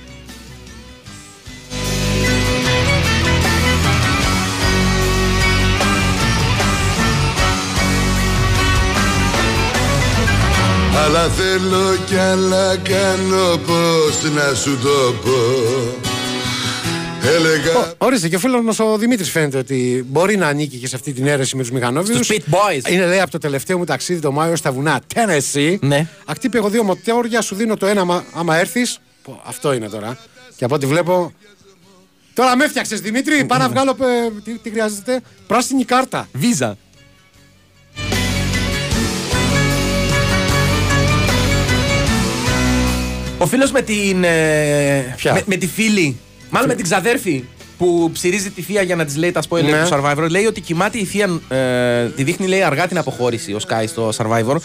Αλλά θέλω κι άλλα κάνω πως να σου το πω Έλεγα Ορίστε και ο φίλος μας ο Δημήτρης φαίνεται ότι μπορεί να ανήκει και σε αυτή την αίρεση με τους μηχανόβιους. Στους Pit Boys. Είναι λέει από το τελευταίο μου ταξίδι το Μάιο στα βουνά Tennessee. Ναι. Ακτύπη εγώ δύο μοτόρια, σου δίνω το ένα άμα, άμα έρθεις. Αυτό είναι τώρα. Και από ό,τι βλέπω. Τώρα με έφτιαξες Δημήτρη, πάω να βγάλω. ε, τι, τι χρειάζεται, πράσινη κάρτα. Βίζα. Ο φίλος με την. ε, Ποια; με, με τη φίλη, μάλλον με την ξαδέρφη που ψυρίζει τη θεία για να της λέει τα spoiler Ναι. του Survivor, λέει ότι κοιμάται η θεία. Ε, τη δείχνει λέει αργά την αποχώρηση ο Sky στο Survivor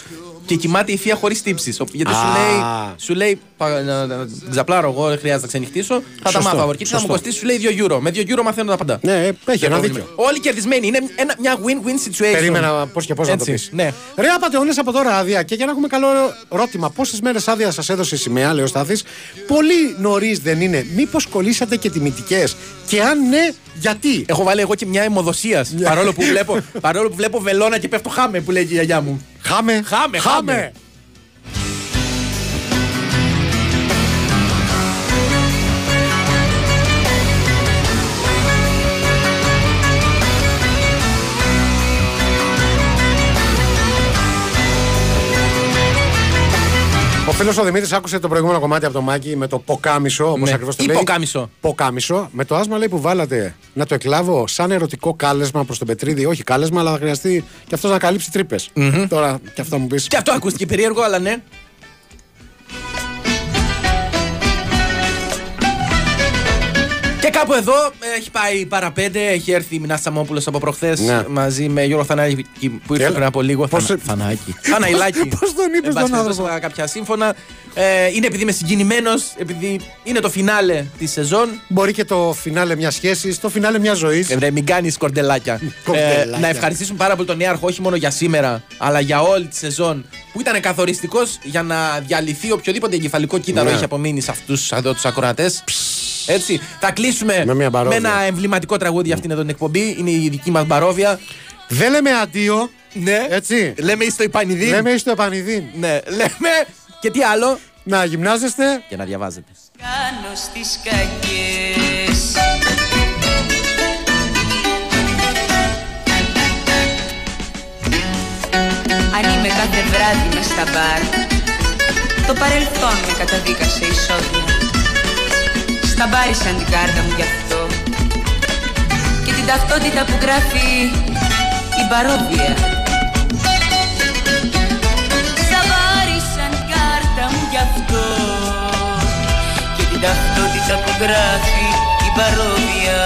και κοιμάται η θεία χωρίς τύψεις. Γιατί σου Α. λέει, σου λέει πα- να, να την ξαπλάρω εγώ, δεν χρειάζεται να ξενυχτήσω. Θα τα Σωστό, μάθω. Και τι θα μου σωστό. κοστίσει, σου λέει 2 euro. Με 2 euro μαθαίνω τα πάντα. Ναι, έχει Δεν ένα πρόβλημα. δίκιο. Όλοι κερδισμένοι. Είναι ένα, μια win-win situation. Περίμενα πώς και πώς να το Έτσι, πεις. Ναι. Ρε απαταιώνε από τώρα άδεια και για να έχουμε καλό ρώτημα. Πόσες μέρες άδεια σας έδωσε η σημαία, λέει ο Στάθης; Πολύ νωρίς δεν είναι. Μήπως κολλήσατε και τιμητικές; Και αν ναι, γιατί; Έχω βάλει εγώ και μια αιμοδοσίας. παρόλο, που βλέπω, παρόλο που βλέπω βελόνα και πέφτω χάμε που λέει και η γιαγιά μου. Χάμε, Χάμε, χάμε. Φίλος ο Δημήτρης άκουσε το προηγούμενο κομμάτι από το Μάκη με το ποκάμισο, όπως Ναι. ακριβώς το Ή λέει. ποκάμισο. Ποκάμισο. Με το άσμα λέει που βάλατε να το εκλάβω σαν ερωτικό κάλεσμα προς τον Πετρίδη. Όχι κάλεσμα, αλλά θα χρειαστεί και αυτός να καλύψει τρύπες. Τώρα και αυτό μου πεις. Και αυτό ακούστηκε περίεργο, αλλά ναι. Και κάπου εδώ ε, έχει πάει παραπέντε. Έχει έρθει η Μινά Σαμόπουλο από προχθές Ναι. μαζί με Γιώργο Θανάκη που ήρθε Έλα. πριν από λίγο. Πώς- Θανα- Θανάκη. Θαναϊλάκη. Πώς τον είπες Εν πάση τον άνθρωπο; περιπτώσει, είχα κάποια σύμφωνα. Ε, είναι επειδή είμαι συγκινημένος, επειδή είναι το φινάλε της σεζόν. Μπορεί και το φινάλε μιας σχέσης, το φινάλε μιας ζωής. Ε, βρε, μην κάνεις κορντελάκια. Κορντελάκια. να ευχαριστήσουμε πάρα πολύ τον Νέαρχο, όχι μόνο για σήμερα, αλλά για όλη τη σεζόν που ήταν καθοριστικός για να διαλυθεί οποιοδήποτε εγκεφαλικό κύτταρο Ναι. έχει απομείνει σε αυτούς εδώ τους ακροατές. Έτσι. Θα κλείσουμε Με μια μπαρόβια. ένα εμβληματικό τραγούδι για αυτήν εδώ την εκπομπή. Είναι η δική μα μπαρόβια. Δεν λέμε αντίο. Ναι. Έτσι. Λέμε στο Ιπανιδίν. Λέμε στο επανειδήν. Ναι, λέμε. Και τι άλλο. Να γυμνάζεστε. Και να διαβάζετε. Κάνω στις κακές κάθε βράδυ μες στα μπαρ. Το παρελθόν με καταδίκασε ισόβια. Σταμπάρισαν την κάρτα μου γι' αυτό. Και την ταυτότητα που γράφει η παρόδια. Σταμπάρισαν την κάρτα μου γι' αυτό. Και την ταυτότητα που γράφει η παρόδια